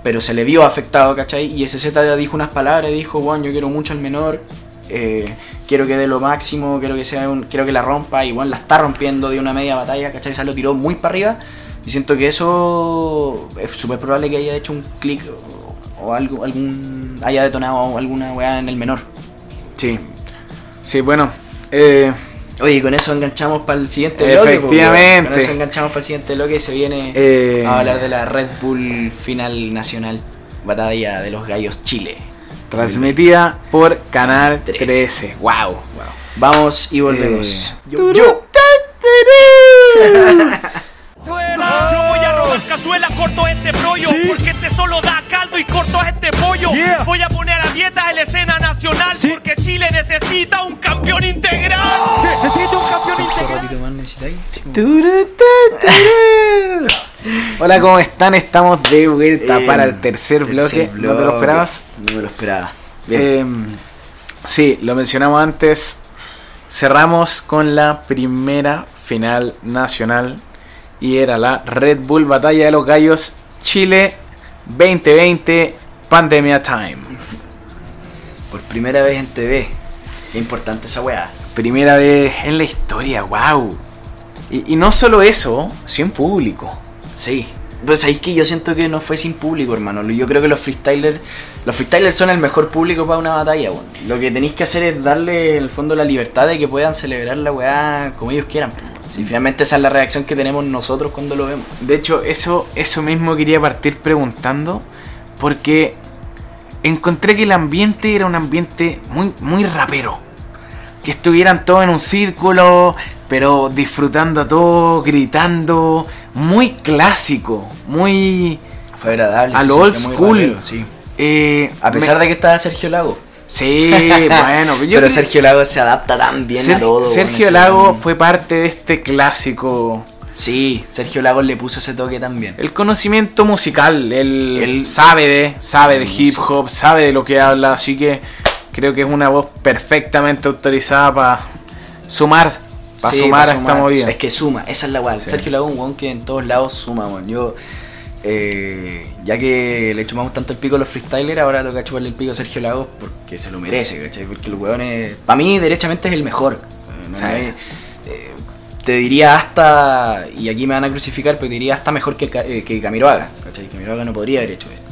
pero se le vio afectado, ¿cachai? Y SZ dijo unas palabras, dijo, bueno, yo quiero mucho al menor. eh, quiero que dé lo máximo, quiero que sea un, quiero que la rompa, y bueno, la está rompiendo de una media batalla, ¿cachai? Se lo tiró muy para arriba. Y siento que eso es súper probable que haya hecho un clic o, algo, algún haya detonado alguna weá en el menor. Sí. Sí, bueno. eh, Oye, y con eso enganchamos para el siguiente bloque. po, Efectivamente. Con eso enganchamos para el siguiente bloque y se viene Eh. a hablar de la Red Bull Final Nacional Batalla de los Gallos Chile. transmitida por Canal 13. 13. Wow. Vamos y volvemos. Eh, Yo- yo. <laughs> cazuela, corto este brollo Porque este solo da caldo y corto este pollo Yeah. Voy a poner a dieta en la escena nacional Sí. Porque Chile necesita un campeón integral Necesito un campeón ¿Otro integral. Sí. Hola, ¿cómo están? Estamos de vuelta Eh, para el tercer bloque. tercer ¿No te lo bloque. esperabas? No me lo esperaba. Bien. Eh, Sí, lo mencionamos antes. Cerramos con la primera final nacional y era la Red Bull Batalla de los Gallos Chile 2020 Pandemia Time. Por primera vez en TV. Qué importante esa weá. Primera vez en la historia, wow. Y, y no solo eso, sin público. Sí. Pues ahí que yo siento que no fue sin público, hermano. Yo creo que los freestylers. Los freestylers son el mejor público para una batalla, weón. Lo que tenéis que hacer es darle en el fondo la libertad de que puedan celebrar la weá como ellos quieran. Si finalmente esa es la reacción que tenemos nosotros cuando lo vemos. De hecho, eso, eso mismo quería partir preguntando. Porque encontré que el ambiente era un ambiente muy, muy rapero. Que estuvieran todos en un círculo, pero disfrutando a todos, gritando. Muy clásico, muy. Fue agradable. A lo old school. rapero, sí. eh, A pesar me- de que estaba Sergio Lago. Sí, bueno, yo Pero Sergio Lago se adapta tan bien Ser- a todo. Sergio Lago fue parte de este clásico. Sí, Sergio Lago le puso ese toque también. El conocimiento musical, él, Él- sabe de, sabe de hip hop, sabe de lo que habla, así que creo que es una voz perfectamente autorizada para sumar, para Sí, sumar a esta movida. Es que suma, esa es la. Sí. Sergio Lago es un que en todos lados suma, weón. Yo, eh, ya que le chupamos tanto el pico a los freestylers, ahora toca chuparle el pico a Sergio Lago porque se lo merece, ¿cachai? Porque el weón es, para mí, derechamente es el mejor. Eh, no Sí. hay- eh, te diría hasta, y aquí me van a crucificar, pero te diría hasta mejor que, eh, que Camiroaga, ¿cachai? Camiroaga no podría haber hecho esto.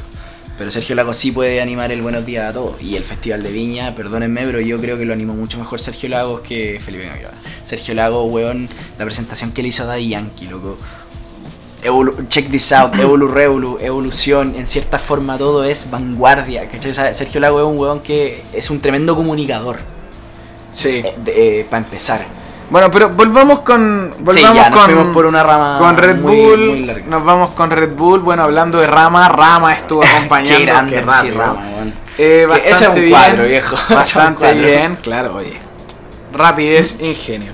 Pero Sergio Lago sí puede animar el Buenos Días a todos. Y el Festival de Viña, perdónenme, pero yo creo que lo animó mucho mejor Sergio Lagos que Felipe Camiroaga. Sergio Lago, weón, la presentación que le hizo a Daddy Yankee, loco. Evolu- check this out, Evolu Revolu, evolución, en cierta forma todo es vanguardia. Sergio Lago es un weón que es un tremendo comunicador, Sí. para empezar. Bueno, pero volvamos con. Volvamos Sí, ya, nos con, fuimos por una rama con Red muy- Bull. muy nos vamos con Red Bull. Bueno, hablando de Rama, Rama estuvo <laughs> acompañando. Qué grande, qué sí. Rama, weón. Eh, bastante ese es un bien, cuadro, viejo. <laughs> Bastante cuadro. bien, claro, oye. Rapidez, ingenio.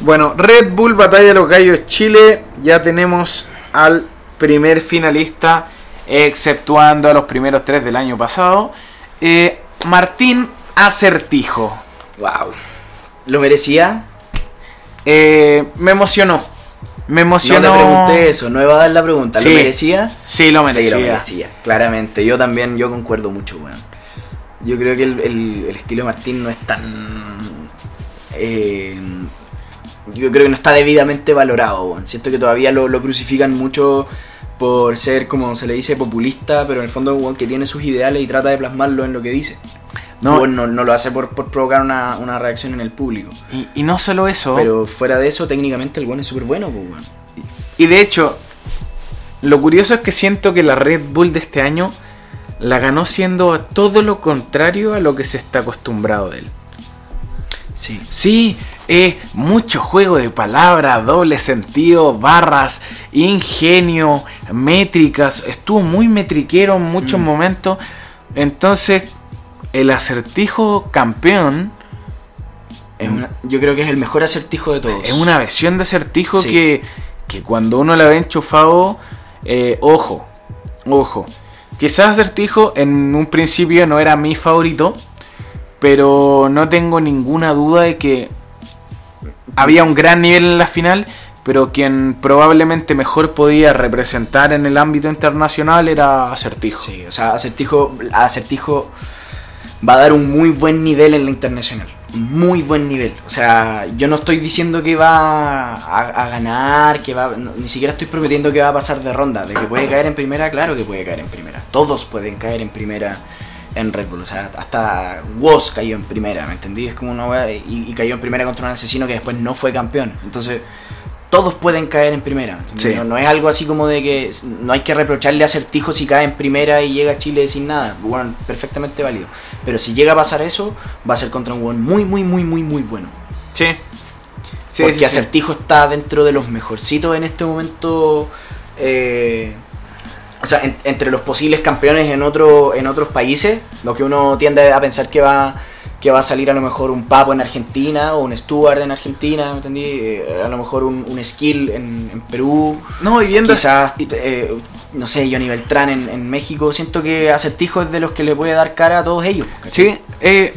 Bueno, Red Bull Batalla de los Gallos Chile. Ya tenemos al primer finalista, exceptuando a los primeros tres del año pasado. Eh, Martín Acertijo. Wow. ¿Lo merecía? Eh, me emocionó. Me emocionó. No te pregunté eso, no iba a dar la pregunta. Sí. ¿Lo merecía? Sí, lo merecía. Sí, lo merecía, claramente. Yo también, yo concuerdo mucho, weón. Yo creo que el, el- el estilo de Martín no es tan... eh, yo creo que no está debidamente valorado, weón. Siento que todavía lo, lo crucifican mucho por ser, como se le dice, populista, pero en el fondo weón que tiene sus ideales y trata de plasmarlo en lo que dice. No. No, no, no lo hace por, por provocar una, una reacción en el público. Y, y no solo eso. Pero fuera de eso, técnicamente el weón es súper bueno, pues, weón. Y de hecho, lo curioso es que siento que la Red Bull de este año la ganó siendo a todo lo contrario a lo que se está acostumbrado de él. Sí. Sí, eh, mucho juego de palabras, doble sentido, barras, ingenio, métricas. Estuvo muy metriquero en muchos Mm. momentos. Entonces, el acertijo campeón Es una- yo creo que es el mejor acertijo de todos. es una versión de acertijo Sí. que, que cuando uno la ve enchufado, eh, ojo, ojo. Quizás acertijo en un principio no era mi favorito, pero no tengo ninguna duda de que había un gran nivel en la final, pero quien probablemente mejor podía representar en el ámbito internacional era acertijo. Sí, o sea, acertijo, acertijo va a dar un muy buen nivel en la internacional. Muy buen nivel. O sea, yo no estoy diciendo que va a, ganar, que va. ni siquiera estoy prometiendo que va a pasar de ronda. De que puede caer en primera, claro que puede caer en primera. Todos pueden caer en primera en Red Bull. O sea, hasta Woz cayó en primera, ¿me entendí? Es como una wea, y, y cayó en primera contra un asesino que después no fue campeón. Entonces, todos pueden caer en primera. No, no es algo así como de que no hay que reprocharle a acertijo si cae en primera y llega a Chile sin nada. Bueno, perfectamente válido. Pero si llega a pasar eso, va a ser contra un buen muy, muy, muy, muy, muy bueno. Sí. Sí, Porque sí. Acertijo está dentro de los mejorcitos en este momento. eh, o sea, en- entre los posibles campeones en, otro, en otros países, lo que uno tiende a pensar que va, que va a salir a lo mejor un Papo en Argentina o un Stuart en Argentina, ¿me entendí? Eh, a lo mejor un, un Skill en, en Perú. No, y viendo Quizás, eh, no sé, Johnny Beltrán en, en México. Siento que Acertijo es de los que le puede dar cara a todos ellos. ¿cachai? Sí, eh,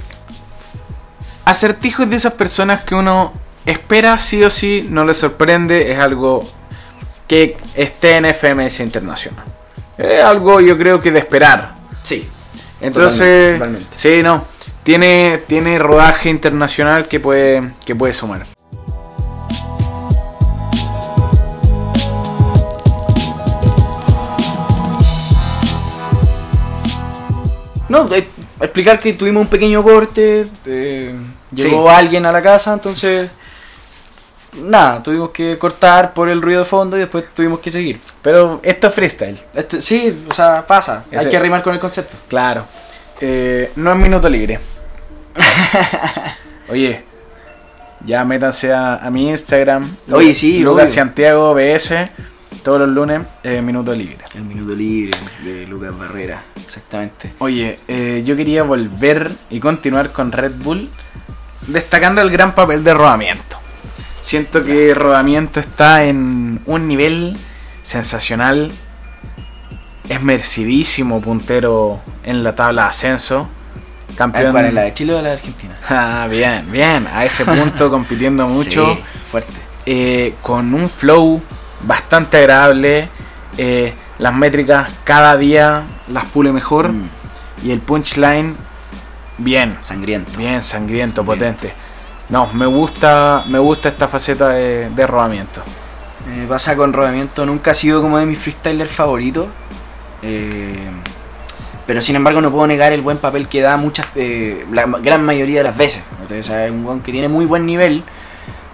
Acertijos de esas personas que uno espera sí o sí, no le sorprende, es algo que esté en FMS Internacional. Es algo yo creo que de esperar. Sí. Entonces, Totalmente, totalmente. sí, no. Tiene, tiene rodaje internacional que puede, que puede sumar. No, eh, explicar que tuvimos un pequeño corte, eh, llegó Sí. alguien a la casa, entonces nada, tuvimos que cortar por el ruido de fondo y después tuvimos que seguir. Pero esto es freestyle. Este, sí, o sea, pasa, Ese- hay que arrimar con el concepto. Claro. Eh, no es minuto libre. <laughs> Oye, ya métanse a, a mi Instagram. Oye, sí, Lucas obvio. Santiago BS. Todos los lunes, eh, minuto libre. El minuto libre de Lucas Barrera, exactamente. Oye, eh, yo quería volver y continuar con Red Bull, destacando el gran papel de rodamiento. Siento que rodamiento está en un nivel sensacional. Es merecidísimo puntero en la tabla de ascenso. Campeón. ¿Cuál es la de Chile o la de Argentina? <laughs> Ah, bien, bien. A ese punto compitiendo <laughs> mucho. Sí, fuerte. eh, con un flow bastante agradable. eh, las métricas cada día las pule mejor. Mm, Y el punchline, bien, sangriento. bien sangriento, Sangriento. potente. No, me gusta, me gusta esta faceta de, de rodamiento. Me pasa con rodamiento, nunca ha sido como de mis freestylers favoritos. eh, pero sin embargo no puedo negar el buen papel que da muchas, eh, la gran mayoría de las veces. sea, es un weón que tiene muy buen nivel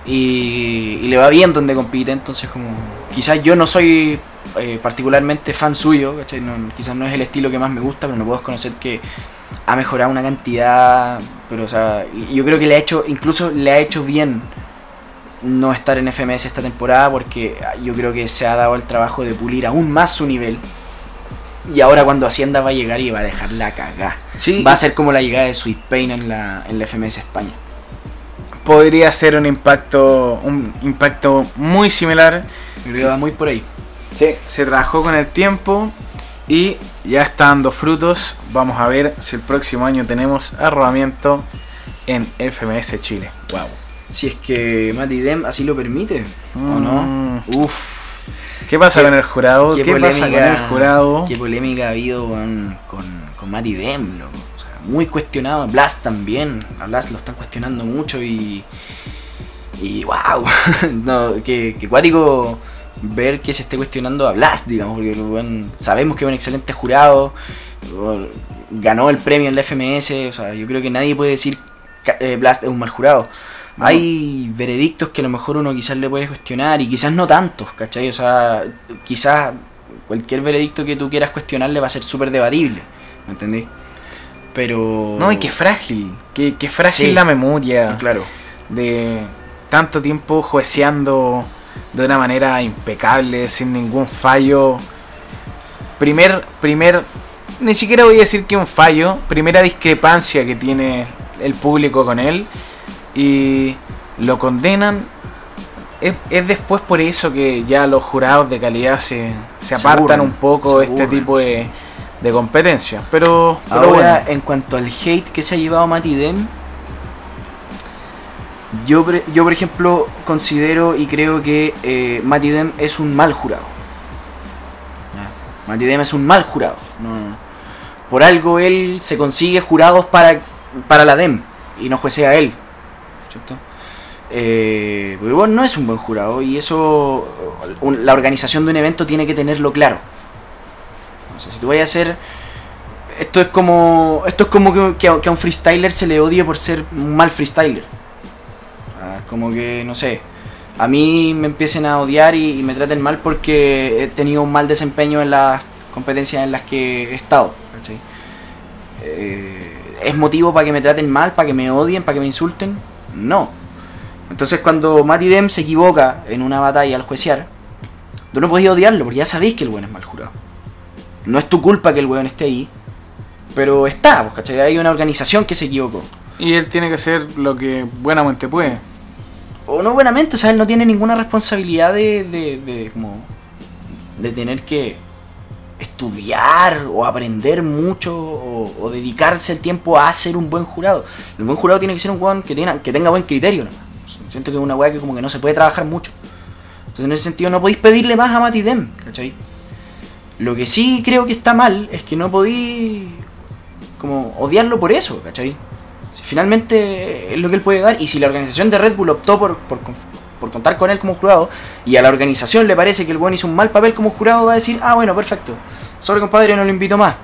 y, le va bien donde compite. Entonces como quizás yo no soy eh, particularmente fan suyo. No- quizás no es el estilo que más me gusta, pero no puedo desconocer que ha mejorado una cantidad. Pero o sea, yo creo que le ha hecho, incluso le ha hecho bien no estar en FMS esta temporada porque yo creo que se ha dado el trabajo de pulir aún más su nivel. Y ahora cuando Hacienda va a llegar y va a dejar la cagá. Sí. Va a ser como la llegada de Sweet Pain en la, en la FMS España. Podría ser un impacto, un impacto muy similar. Creo que va muy por ahí. Se trabajó con el tiempo y ya está dando frutos. Vamos a ver si el próximo año tenemos arrodamiento en FMS Chile. Wow. Si es que Mati Dem así lo permite, ¿o no? Mm. Uf, ¿Qué pasa Qué- con el jurado? ¿Qué, pasa con el jurado? Qué polémica ha habido con, con, con Mati Dem, loco. O sea, muy cuestionado. Blast también. A Blast lo están cuestionando mucho y. Y wow. <laughs> no, que, que cuático ver que se esté cuestionando a Blast, digamos, porque sabemos que es un excelente jurado. Ganó el premio en la FMS. O sea, yo creo que nadie puede decir que eh, Blast es un mal jurado. No. Hay veredictos que a lo mejor uno quizás le puede cuestionar y quizás no tantos, ¿cachai? O sea, quizás cualquier veredicto que tú quieras cuestionarle va a ser súper debatible, ¿me entendí? Pero... No, y qué frágil. Qué, qué frágil Sí. la memoria. Claro. de tanto tiempo jueceando de una manera impecable, sin ningún fallo. Primer, primer, ni siquiera voy a decir que un fallo, primera discrepancia que tiene el público con él y lo condenan. Es, es después por eso que ya los jurados de calidad se, se Se apartan un poco de este tipo de, de competencias. Pero, pero Ahora, bueno. en cuanto al hate que se ha llevado Mati Dem, yo, yo por ejemplo considero y creo que eh, Mati Dem es un mal jurado. Ya, Mati Dem es un mal jurado. por algo él se consigue jurados para, para la Dem y no juecea él. ¿cierto? Eh, pero bueno, no es un buen jurado y eso la organización de un evento tiene que tenerlo claro. O sea, si tú vayas a hacer esto es como esto es como que, que a, a un freestyler se le odie por ser un mal freestyler como que no sé a mí me empiecen a odiar y, me traten mal porque he tenido un mal desempeño en las competencias en las que he estado. Eh, es motivo para que me traten mal para que me odien para que me insulten no entonces cuando Mati Dem se equivoca en una batalla al juecear tú no podías odiarlo porque ya sabéis que el buen es mal jurado no es tu culpa que el weón esté ahí, pero está, pues, ¿cachai? Hay una organización que se equivocó. Y él tiene que hacer lo que buenamente puede. O no buenamente, o sea, él no tiene ninguna responsabilidad de, de, de como, de tener que estudiar o aprender mucho o, dedicarse el tiempo a ser un buen jurado. El buen jurado tiene que ser un weón que, tenga- que tenga buen criterio. Siento que es una weá que como que no se puede trabajar mucho. Entonces en ese sentido no podéis pedirle más a Mati Dem, ¿cachai? Lo que sí creo que está mal es que no podéis como odiarlo por eso, ¿cachai? Finalmente es lo que él puede dar y si la organización de Red Bull optó por, por, contar con él como jurado y a la organización le parece que el buen hizo un mal papel como jurado, va a decir, ah, bueno, perfecto, sobre compadre, no lo invito más.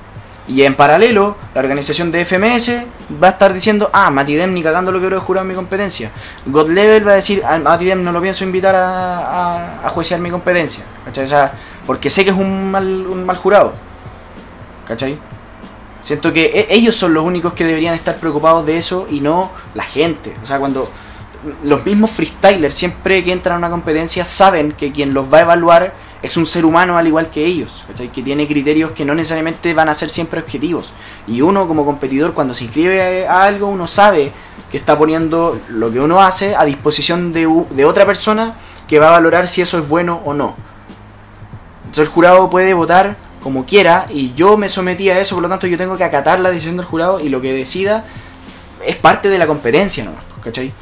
Y en paralelo, la organización de FMS va a estar diciendo, ah, Mati Dem ni cagando lo que he jurado en mi competencia. God Level va a decir, ah, Mati Dem no lo pienso invitar a, a, a mi competencia. ¿Cachai? O sea, porque sé que es un mal, un mal jurado. ¿Cachai? Siento que e- ellos son los únicos que deberían estar preocupados de eso y no la gente. O sea, cuando los mismos freestylers siempre que entran a una competencia saben que quien los va a evaluar es un ser humano al igual que ellos, ¿cachai? que tiene criterios que no necesariamente van a ser siempre objetivos. Y uno como competidor cuando se inscribe a algo, uno sabe que está poniendo lo que uno hace a disposición de, de otra persona que va a valorar si eso es bueno o no. Entonces el jurado puede votar como quiera y yo me sometí a eso, por lo tanto yo tengo que acatar la decisión del jurado y lo que decida es parte de la competencia nomás, ¿cachai?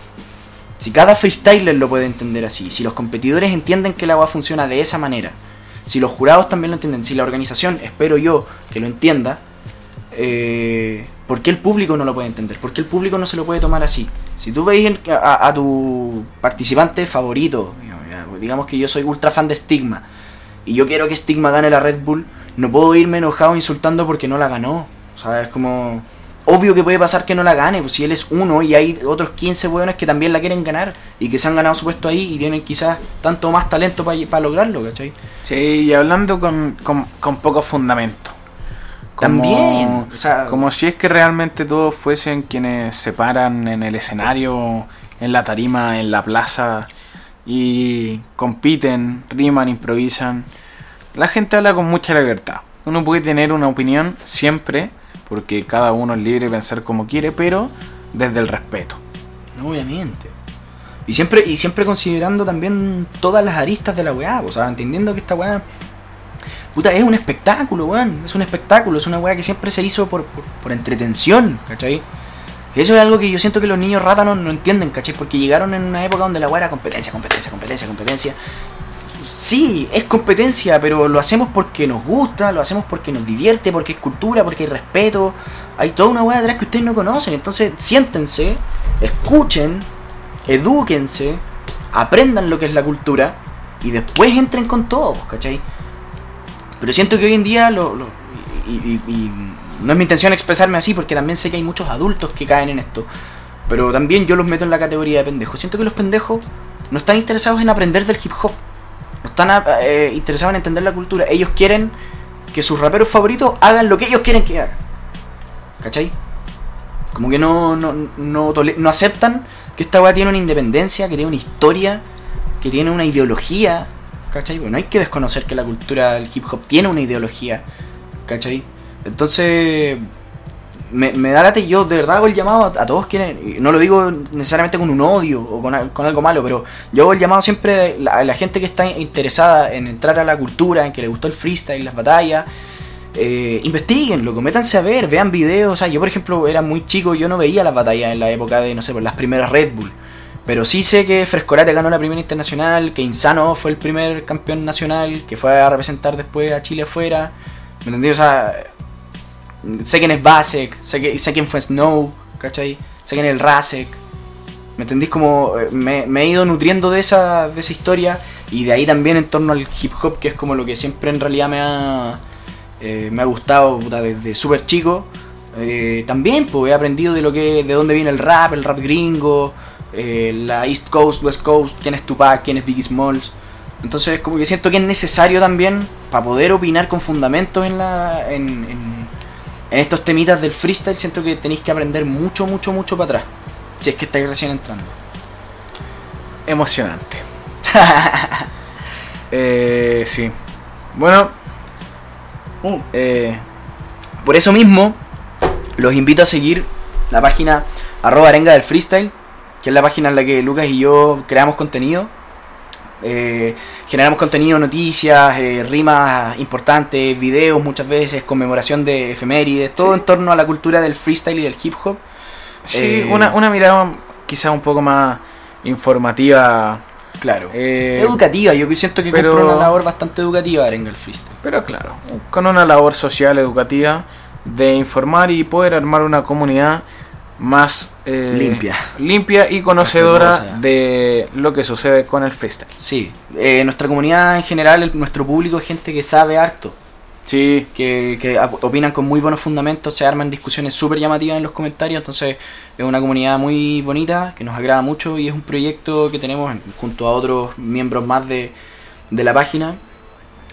Si cada freestyler lo puede entender así, si los competidores entienden que la agua funciona de esa manera, si los jurados también lo entienden, si la organización, espero yo, que lo entienda, eh, ¿por qué el público no lo puede entender? ¿Por qué el público no se lo puede tomar así? Si tú veis a, tu participante favorito, digamos que yo soy ultra fan de Stigma, y yo quiero que Stigma gane la Red Bull, no puedo irme enojado insultando porque no la ganó. O sea, es como... Obvio que puede pasar que no la gane, pues si él es uno y hay otros 15 hueones que también la quieren ganar y que se han ganado su puesto ahí y tienen quizás tanto más talento para lograrlo, ¿cachai? Sí, y hablando con, con, con poco fundamento. Como- También, o sea- como si es que realmente todos fuesen quienes se paran en el escenario, en la tarima, en la plaza y compiten, riman, improvisan. La gente habla con mucha libertad. Uno puede tener una opinión siempre, porque cada uno es libre de pensar como quiere, pero desde el respeto. Obviamente. Y siempre, y siempre considerando también todas las aristas de la weá, o sea, entendiendo que esta weá. Puta, es un espectáculo, weón. Es un espectáculo, es una weá que siempre se hizo por, por, por entretención, ¿cachai? Eso es algo que yo siento que los niños rata no, no entienden, ¿cachai? Porque llegaron en una época donde la weá era competencia, competencia, competencia, competencia. Sí, es competencia, pero lo hacemos porque nos gusta, lo hacemos porque nos divierte, porque es cultura, porque hay respeto. Hay toda una weá detrás que ustedes no conocen. Entonces, siéntense, escuchen, edúquense, aprendan lo que es la cultura y después entren con todo, ¿cachai? Pero siento que hoy en día lo, lo- y, y- y no es mi intención expresarme así porque también sé que hay muchos adultos que caen en esto. Pero también yo los meto en la categoría de pendejos. Siento que los pendejos no están interesados en aprender del hip hop. Están ah, eh, interesados en entender la cultura. Ellos quieren que sus raperos favoritos hagan lo que ellos quieren que hagan. ¿Cachai? Como que no, no, no, no aceptan que esta weá tiene una independencia, que tiene una historia, que tiene una ideología. ¿Cachai? Bueno, hay que desconocer que la cultura del hip hop tiene una ideología. ¿Cachai? Entonces, me, me da lata y yo de verdad hago el llamado a, todos quienes, no lo digo necesariamente con un odio o con, con algo malo, pero yo hago el llamado siempre a la, gente que está interesada en entrar a la cultura, en que le gustó el freestyle, las batallas. Eh, investiguenlo, métanse a ver, vean videos. O sea, yo por ejemplo era muy chico, yo no veía las batallas en la época de, no sé, las primeras Red Bull. Pero sí sé que Frescorate ganó la primera internacional, que Insano fue el primer campeón nacional, que fue a representar después a Chile afuera. ¿Me entendí? O sea, sé quién es Basek, sé, que, sé quién fue Snow, ¿cachai? Sé quién es el Rasek. ¿Me entendís? Como eh, me, me he ido nutriendo de esa, de esa historia y de ahí también en torno al hip hop, que es como lo que siempre en realidad me ha, eh, me ha gustado puta, desde súper chico. Eh, también pues, he aprendido de lo que de dónde viene el rap, el rap gringo, eh, la East Coast, West Coast, quién es Tupac, quién es Biggie Smalls. Entonces como que siento que es necesario también para poder opinar con fundamentos en la en, en- en estos temitas del freestyle, siento que tenéis que aprender mucho, mucho, mucho para atrás. Si es que estáis recién entrando. Emocionante. <laughs> eh, sí. Bueno, eh, Por eso mismo, los invito a seguir la página arroba arenga del freestyle, que es la página en la que Lucas y yo creamos contenido. Eh, generamos contenido, noticias, eh, rimas importantes, videos muchas veces, conmemoración de efemérides, todo en torno a la cultura del freestyle y del hip hop. Sí, Eh, una, una mirada quizá un poco más informativa. Claro. Eh, educativa, yo siento que pero- cumple una labor bastante educativa Arenga el freestyle. Pero claro, con una labor social, educativa, de informar y poder armar una comunidad más eh, Limpia. limpia y conocedora de lo que sucede con el freestyle. Sí, eh, nuestra comunidad en general, el- nuestro público es gente que sabe harto, Sí, que, que opinan con muy buenos fundamentos, se arman discusiones súper llamativas en los comentarios, entonces es una comunidad muy bonita, que nos agrada mucho y es un proyecto que tenemos en- junto a otros miembros más de, de la página,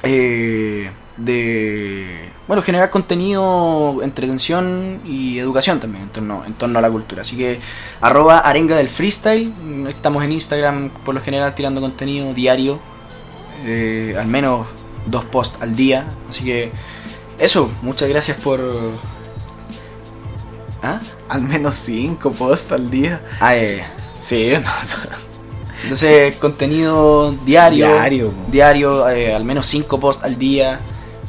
eh, de, bueno, generar contenido, entretención y educación también en torno, en torno a la cultura. Así que arroba arenga del freestyle, estamos en Instagram por lo general tirando contenido diario, eh, al menos dos posts al día. Así que eso, muchas gracias por... ¿Ah? al menos 5 posts al día. Ah, eh, Sí, no, <laughs> Entonces, contenido diario. Diario. Diario, eh, al menos cinco posts al día.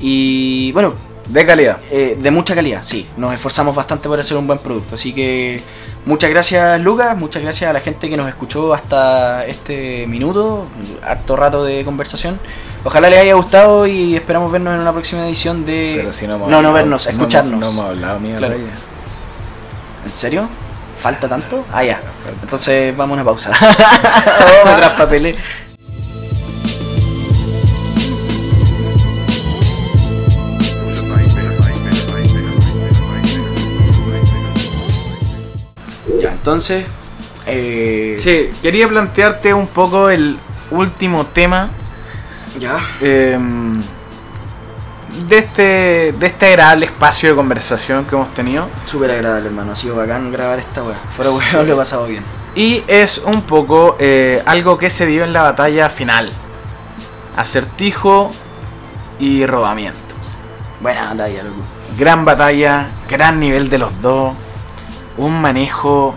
Y bueno, de calidad. eh, de mucha calidad, sí. Nos esforzamos bastante por hacer un buen producto. Así que muchas gracias, Lucas. Muchas gracias a la gente que nos escuchó hasta este minuto. Harto rato de conversación. Ojalá les haya gustado y esperamos vernos en una próxima edición de. Pero si no, no, no hablado- vernos, no escucharnos. hemos- No, hemos hablado, mierda. Claro. ¿En serio? ¿Falta tanto? Ah, ya. Entonces vamos a una pausa. <laughs> vamos a entonces. Eh, Sí, quería plantearte un poco el último tema Ya. eh, de este de este agradable espacio de conversación que hemos tenido. Súper agradable, hermano. Ha sido bacán grabar esta weá. Fuera weá, Sí. lo he pasado bien. Y es un poco eh, algo que se dio en la batalla final. Acertijo y rodamiento. Buena batalla, loco. Gran batalla, gran nivel de los dos. Un manejo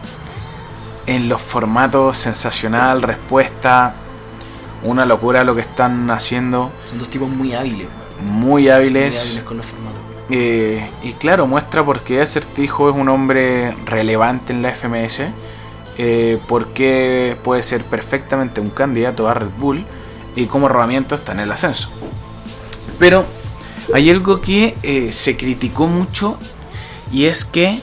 en los formatos sensacional, respuesta. Una locura lo que están haciendo. Son dos tipos muy hábiles. Muy Muy hábiles. hábiles con los formatos. Eh, y claro, muestra por qué Acertijo es un hombre relevante en la FMS. Eh, por qué puede ser perfectamente un candidato a Red Bull. Y cómo Rodamiento está en el ascenso. Pero hay algo que eh, se criticó mucho. Y es que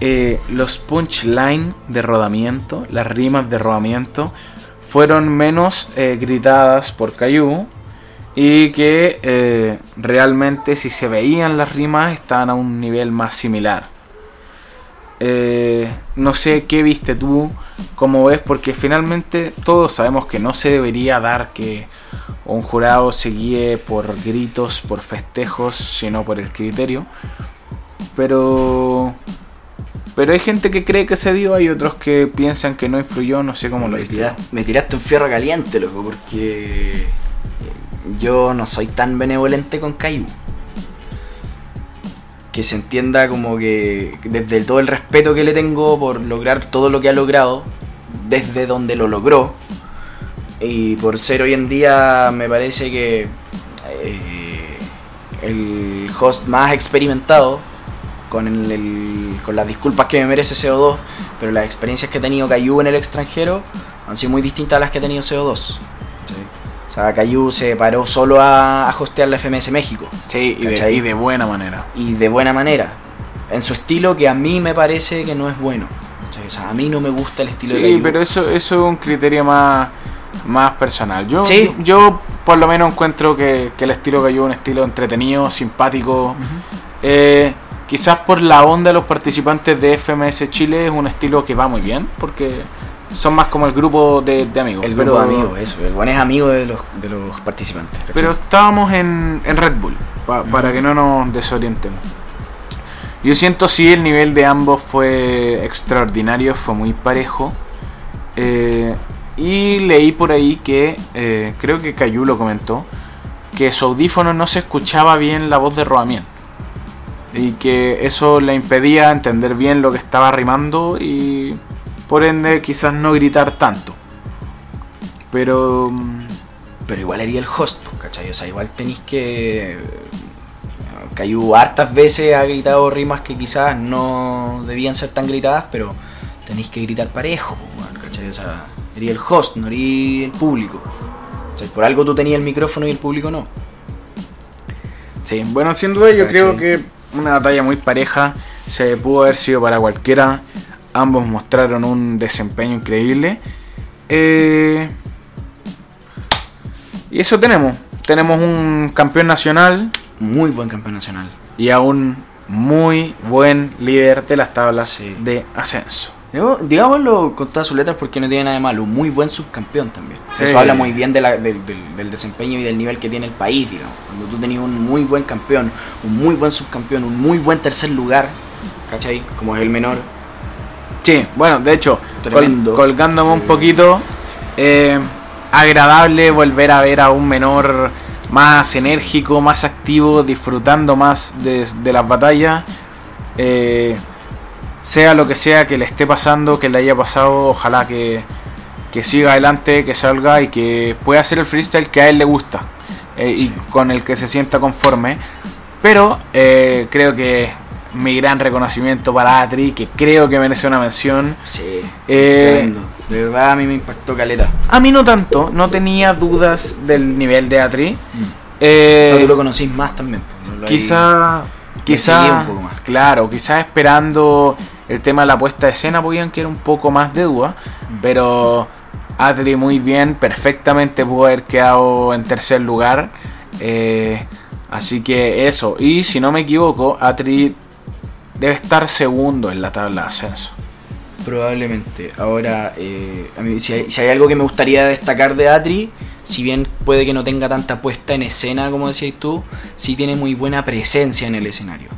eh, los punchline de Rodamiento, las rimas de Rodamiento, fueron menos eh, gritadas por Caillou y que eh, realmente si se veían las rimas estaban a un nivel más similar. No sé qué viste tú, cómo ves, porque finalmente todos sabemos que no se debería dar que un jurado se guíe por gritos, por festejos, sino por el criterio. Pero pero hay gente que cree que se dio, hay otros que piensan que no influyó, no sé cómo lo viste. tira- me tiraste un fierro caliente, loco, porque yo no soy tan benevolente con Caillou. Que se entienda como que desde todo el respeto que le tengo por lograr todo lo que ha logrado, desde donde lo logró, y por ser hoy en día me parece que eh, el host más experimentado, con, el- el- con las disculpas que me merece CO2, pero las experiencias que ha tenido Caillou en el extranjero han sido muy distintas a las que ha tenido CO2. ¿sí? O sea, Caillou se paró solo a, a hostear la FMS México Sí, y de, ¿Cachai? y de buena manera. y de buena manera, en su estilo que a mí me parece que no es bueno. O sea, a mí no me gusta el estilo de Sí, Caillou. pero eso, eso es un criterio más, más personal. Yo, Sí. yo, yo por lo menos encuentro que, que el estilo yo es un estilo entretenido, simpático. Eh, quizás por la onda de los participantes de FMS Chile es un estilo que va muy bien, porque son más como el grupo de, de amigos. el pero, grupo de amigos, eso. El buen es amigo de los, de los participantes. ¿cachai? Pero estábamos en, en Red Bull, pa- para que no nos desorientemos. Yo siento sí el nivel de ambos fue extraordinario, fue muy parejo. Eh, y leí por ahí que, eh, creo que Cayu lo comentó, que su audífono no se escuchaba bien la voz de rodamiento. Y que eso le impedía entender bien lo que estaba rimando y por ende quizás no gritar tanto. Pero mm, pero igual haría el host, pues, ¿cachai? O sea, igual tenéis que. Cayu hartas veces ha gritado rimas que quizás no debían ser tan gritadas, pero tenéis que gritar parejo, pues, ¿cachai? O sea, sería el host, no haría el público. O sea, por algo tú tenías el micrófono y el público no. Sí, bueno, sin duda yo Cachai. creo que una batalla muy pareja se pudo haber sido para cualquiera. Ambos mostraron un desempeño increíble. Eh, y eso tenemos. Tenemos un campeón nacional Muy buen campeón nacional. y a un muy buen líder de las tablas Sí. de ascenso. Digámoslo con todas sus letras porque no tiene nada de malo. Un muy buen subcampeón también. Sí. Eso habla muy bien de la- del, del- del desempeño y del nivel que tiene el país, digamos. Cuando tú tenías un muy buen campeón, un muy buen subcampeón, un muy buen tercer lugar, ¿cachai? Como es el menor. Sí, bueno, de hecho, col- colgándome un poquito, eh, agradable volver a ver a un menor más enérgico, más activo, disfrutando más de, de las batallas. Eh, sea lo que sea que le esté pasando, que le haya pasado, ojalá que, que siga adelante, que salga y que pueda hacer el freestyle que a él le gusta eh, y con el que se sienta conforme. Pero eh, creo que mi gran reconocimiento para Atri, que creo que merece una mención. Sí, Eh, tremendo. De verdad a mí me impactó caleta. A mí no tanto, no tenía dudas del nivel de Atri. Eh, tú lo conocís más también. hay- quizá, quizá, un poco más. claro, quizá esperando el tema de la puesta de escena podían que era un poco más de duda, Mm. pero Atri muy bien, perfectamente pudo haber quedado en tercer lugar. eh, así que eso, y si no me equivoco, Atri debe estar segundo en la tabla de ascenso. Probablemente. Ahora, eh, si, hay, si hay algo que me gustaría destacar de Atri, si bien puede que no tenga tanta puesta en escena como decías tú, sí tiene muy buena presencia en el escenario.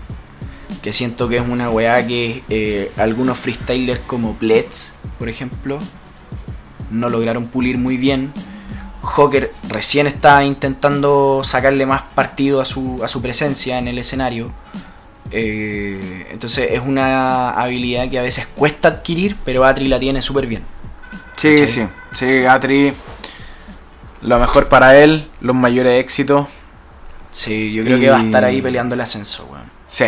Que siento que es una weá que eh, algunos freestylers como Blitz, por ejemplo, no lograron pulir muy bien. Joker recién está intentando sacarle más partido a su, a su presencia en el escenario. Eh, entonces es una habilidad que a veces cuesta adquirir, pero Atri la tiene súper bien. Sí, ¿Cachai? sí, sí, Atri, lo mejor para él, los mayores éxitos. Sí, yo creo Y- que va a estar ahí peleando el ascenso, weón. Sí,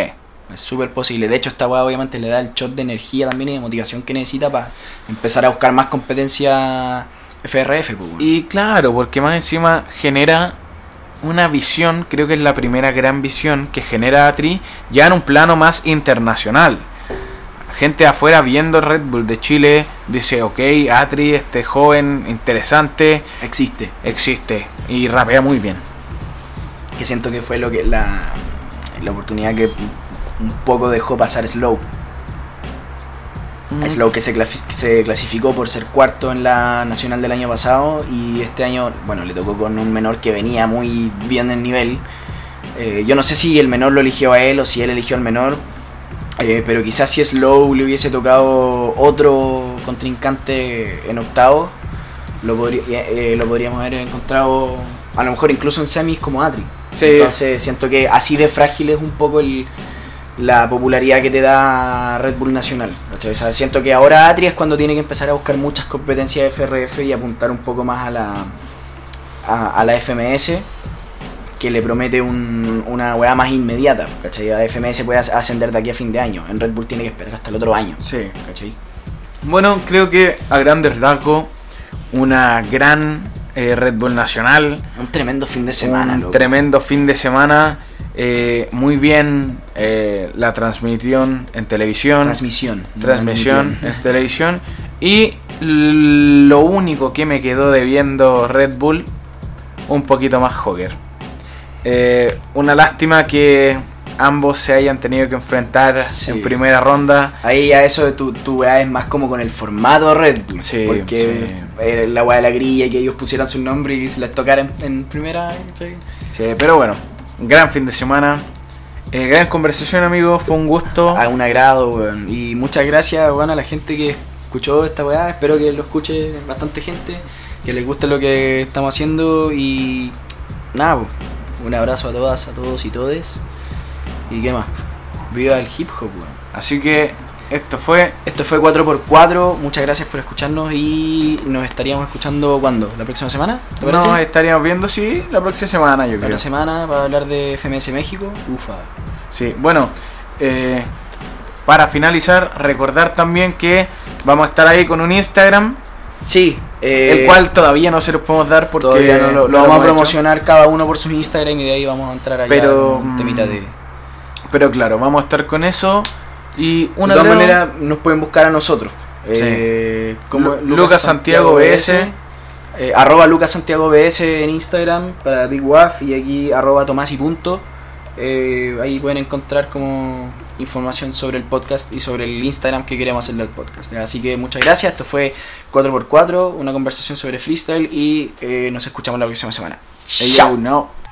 Es súper posible. De hecho, esta weá obviamente le da el shot de energía también y de motivación que necesita para empezar a buscar más competencia FRF, pues, weón. Y claro, porque más encima genera una visión, creo que es la primera gran visión que genera Atri, ya en un plano más internacional. Gente afuera viendo Red Bull de Chile dice, ok, Atri, este joven interesante, Existe. existe y rapea muy bien. Que siento que fue lo que la, la oportunidad que un poco dejó pasar Slow. Mm. Slow que se, clasi- se clasificó por ser cuarto en la nacional del año pasado y este año, bueno, le tocó con un menor que venía muy bien en nivel. Eh, yo no sé si el menor lo eligió a él o si él eligió al menor, eh, pero quizás si Slow le hubiese tocado otro contrincante en octavo, lo, eh, lo podríamos haber encontrado a lo mejor incluso en semis como Atri. Sí. Entonces siento que así de frágil es un poco el, la popularidad que te da Red Bull Nacional. O sea, siento que ahora Atri es cuando tiene que empezar a buscar muchas competencias de FRF y apuntar un poco más a la, a, a la FMS, que le promete un- una weá más inmediata. ¿cachai? La FMS puede as- ascender de aquí a fin de año. En Red Bull tiene que esperar hasta el otro año. Sí. ¿cachai? Bueno, creo que a grandes rasgos, una gran eh, Red Bull nacional. Un tremendo fin de semana, un loco. tremendo fin de semana. eh, muy bien eh, la transmisión en televisión. Transmisión. transmisión en televisión. Y lo único que me quedó debiendo Red Bull, un poquito más Joker. Eh, una lástima que ambos se hayan tenido que enfrentar Sí. en primera ronda. Ahí ya eso de tu, tu weá es más como con el formato Red Bull. Sí, porque sí. la weá de la grilla y que ellos pusieran su nombre y se les tocara en, en primera. Sí, pero bueno, gran fin de semana. Eh, gran conversación, amigos. Fue un gusto. A un agrado, weón. Y muchas gracias, weón, a la gente que escuchó esta weá. Espero que lo escuche bastante gente. Que les guste lo que estamos haciendo. Y nada, po. un abrazo a todas, a todos y todes. ¿Y qué más? Viva el hip hop, weón. Así que Esto fue. Esto fue 4x4. Muchas gracias por escucharnos y nos estaríamos escuchando cuando? ¿La próxima semana? ¿Te parece? Nos estaríamos viendo, sí, la próxima semana, yo La creo. próxima semana para hablar de FMS México. Ufa. Sí, bueno, eh, para finalizar, recordar también que vamos a estar ahí con un Instagram, Sí, eh, el cual todavía no se los podemos dar porque todavía no lo, vamos a hecho. promocionar cada uno por sus Instagram y de ahí vamos a entrar allá Pero, un temita de... Pero claro, vamos a estar con eso. Y De una todas creo- maneras nos pueden buscar a nosotros. Eh, como Lu- Lucas Santiago BS. eh, arroba Lucas Santiago BS en Instagram para Big Waf y aquí arroba Tomás y punto. Eh, ahí pueden encontrar como información sobre el podcast y sobre el Instagram que queremos hacerle al podcast. Así que muchas gracias. Esto fue 4x4, una conversación sobre freestyle y eh, nos escuchamos la próxima semana. Chao, no.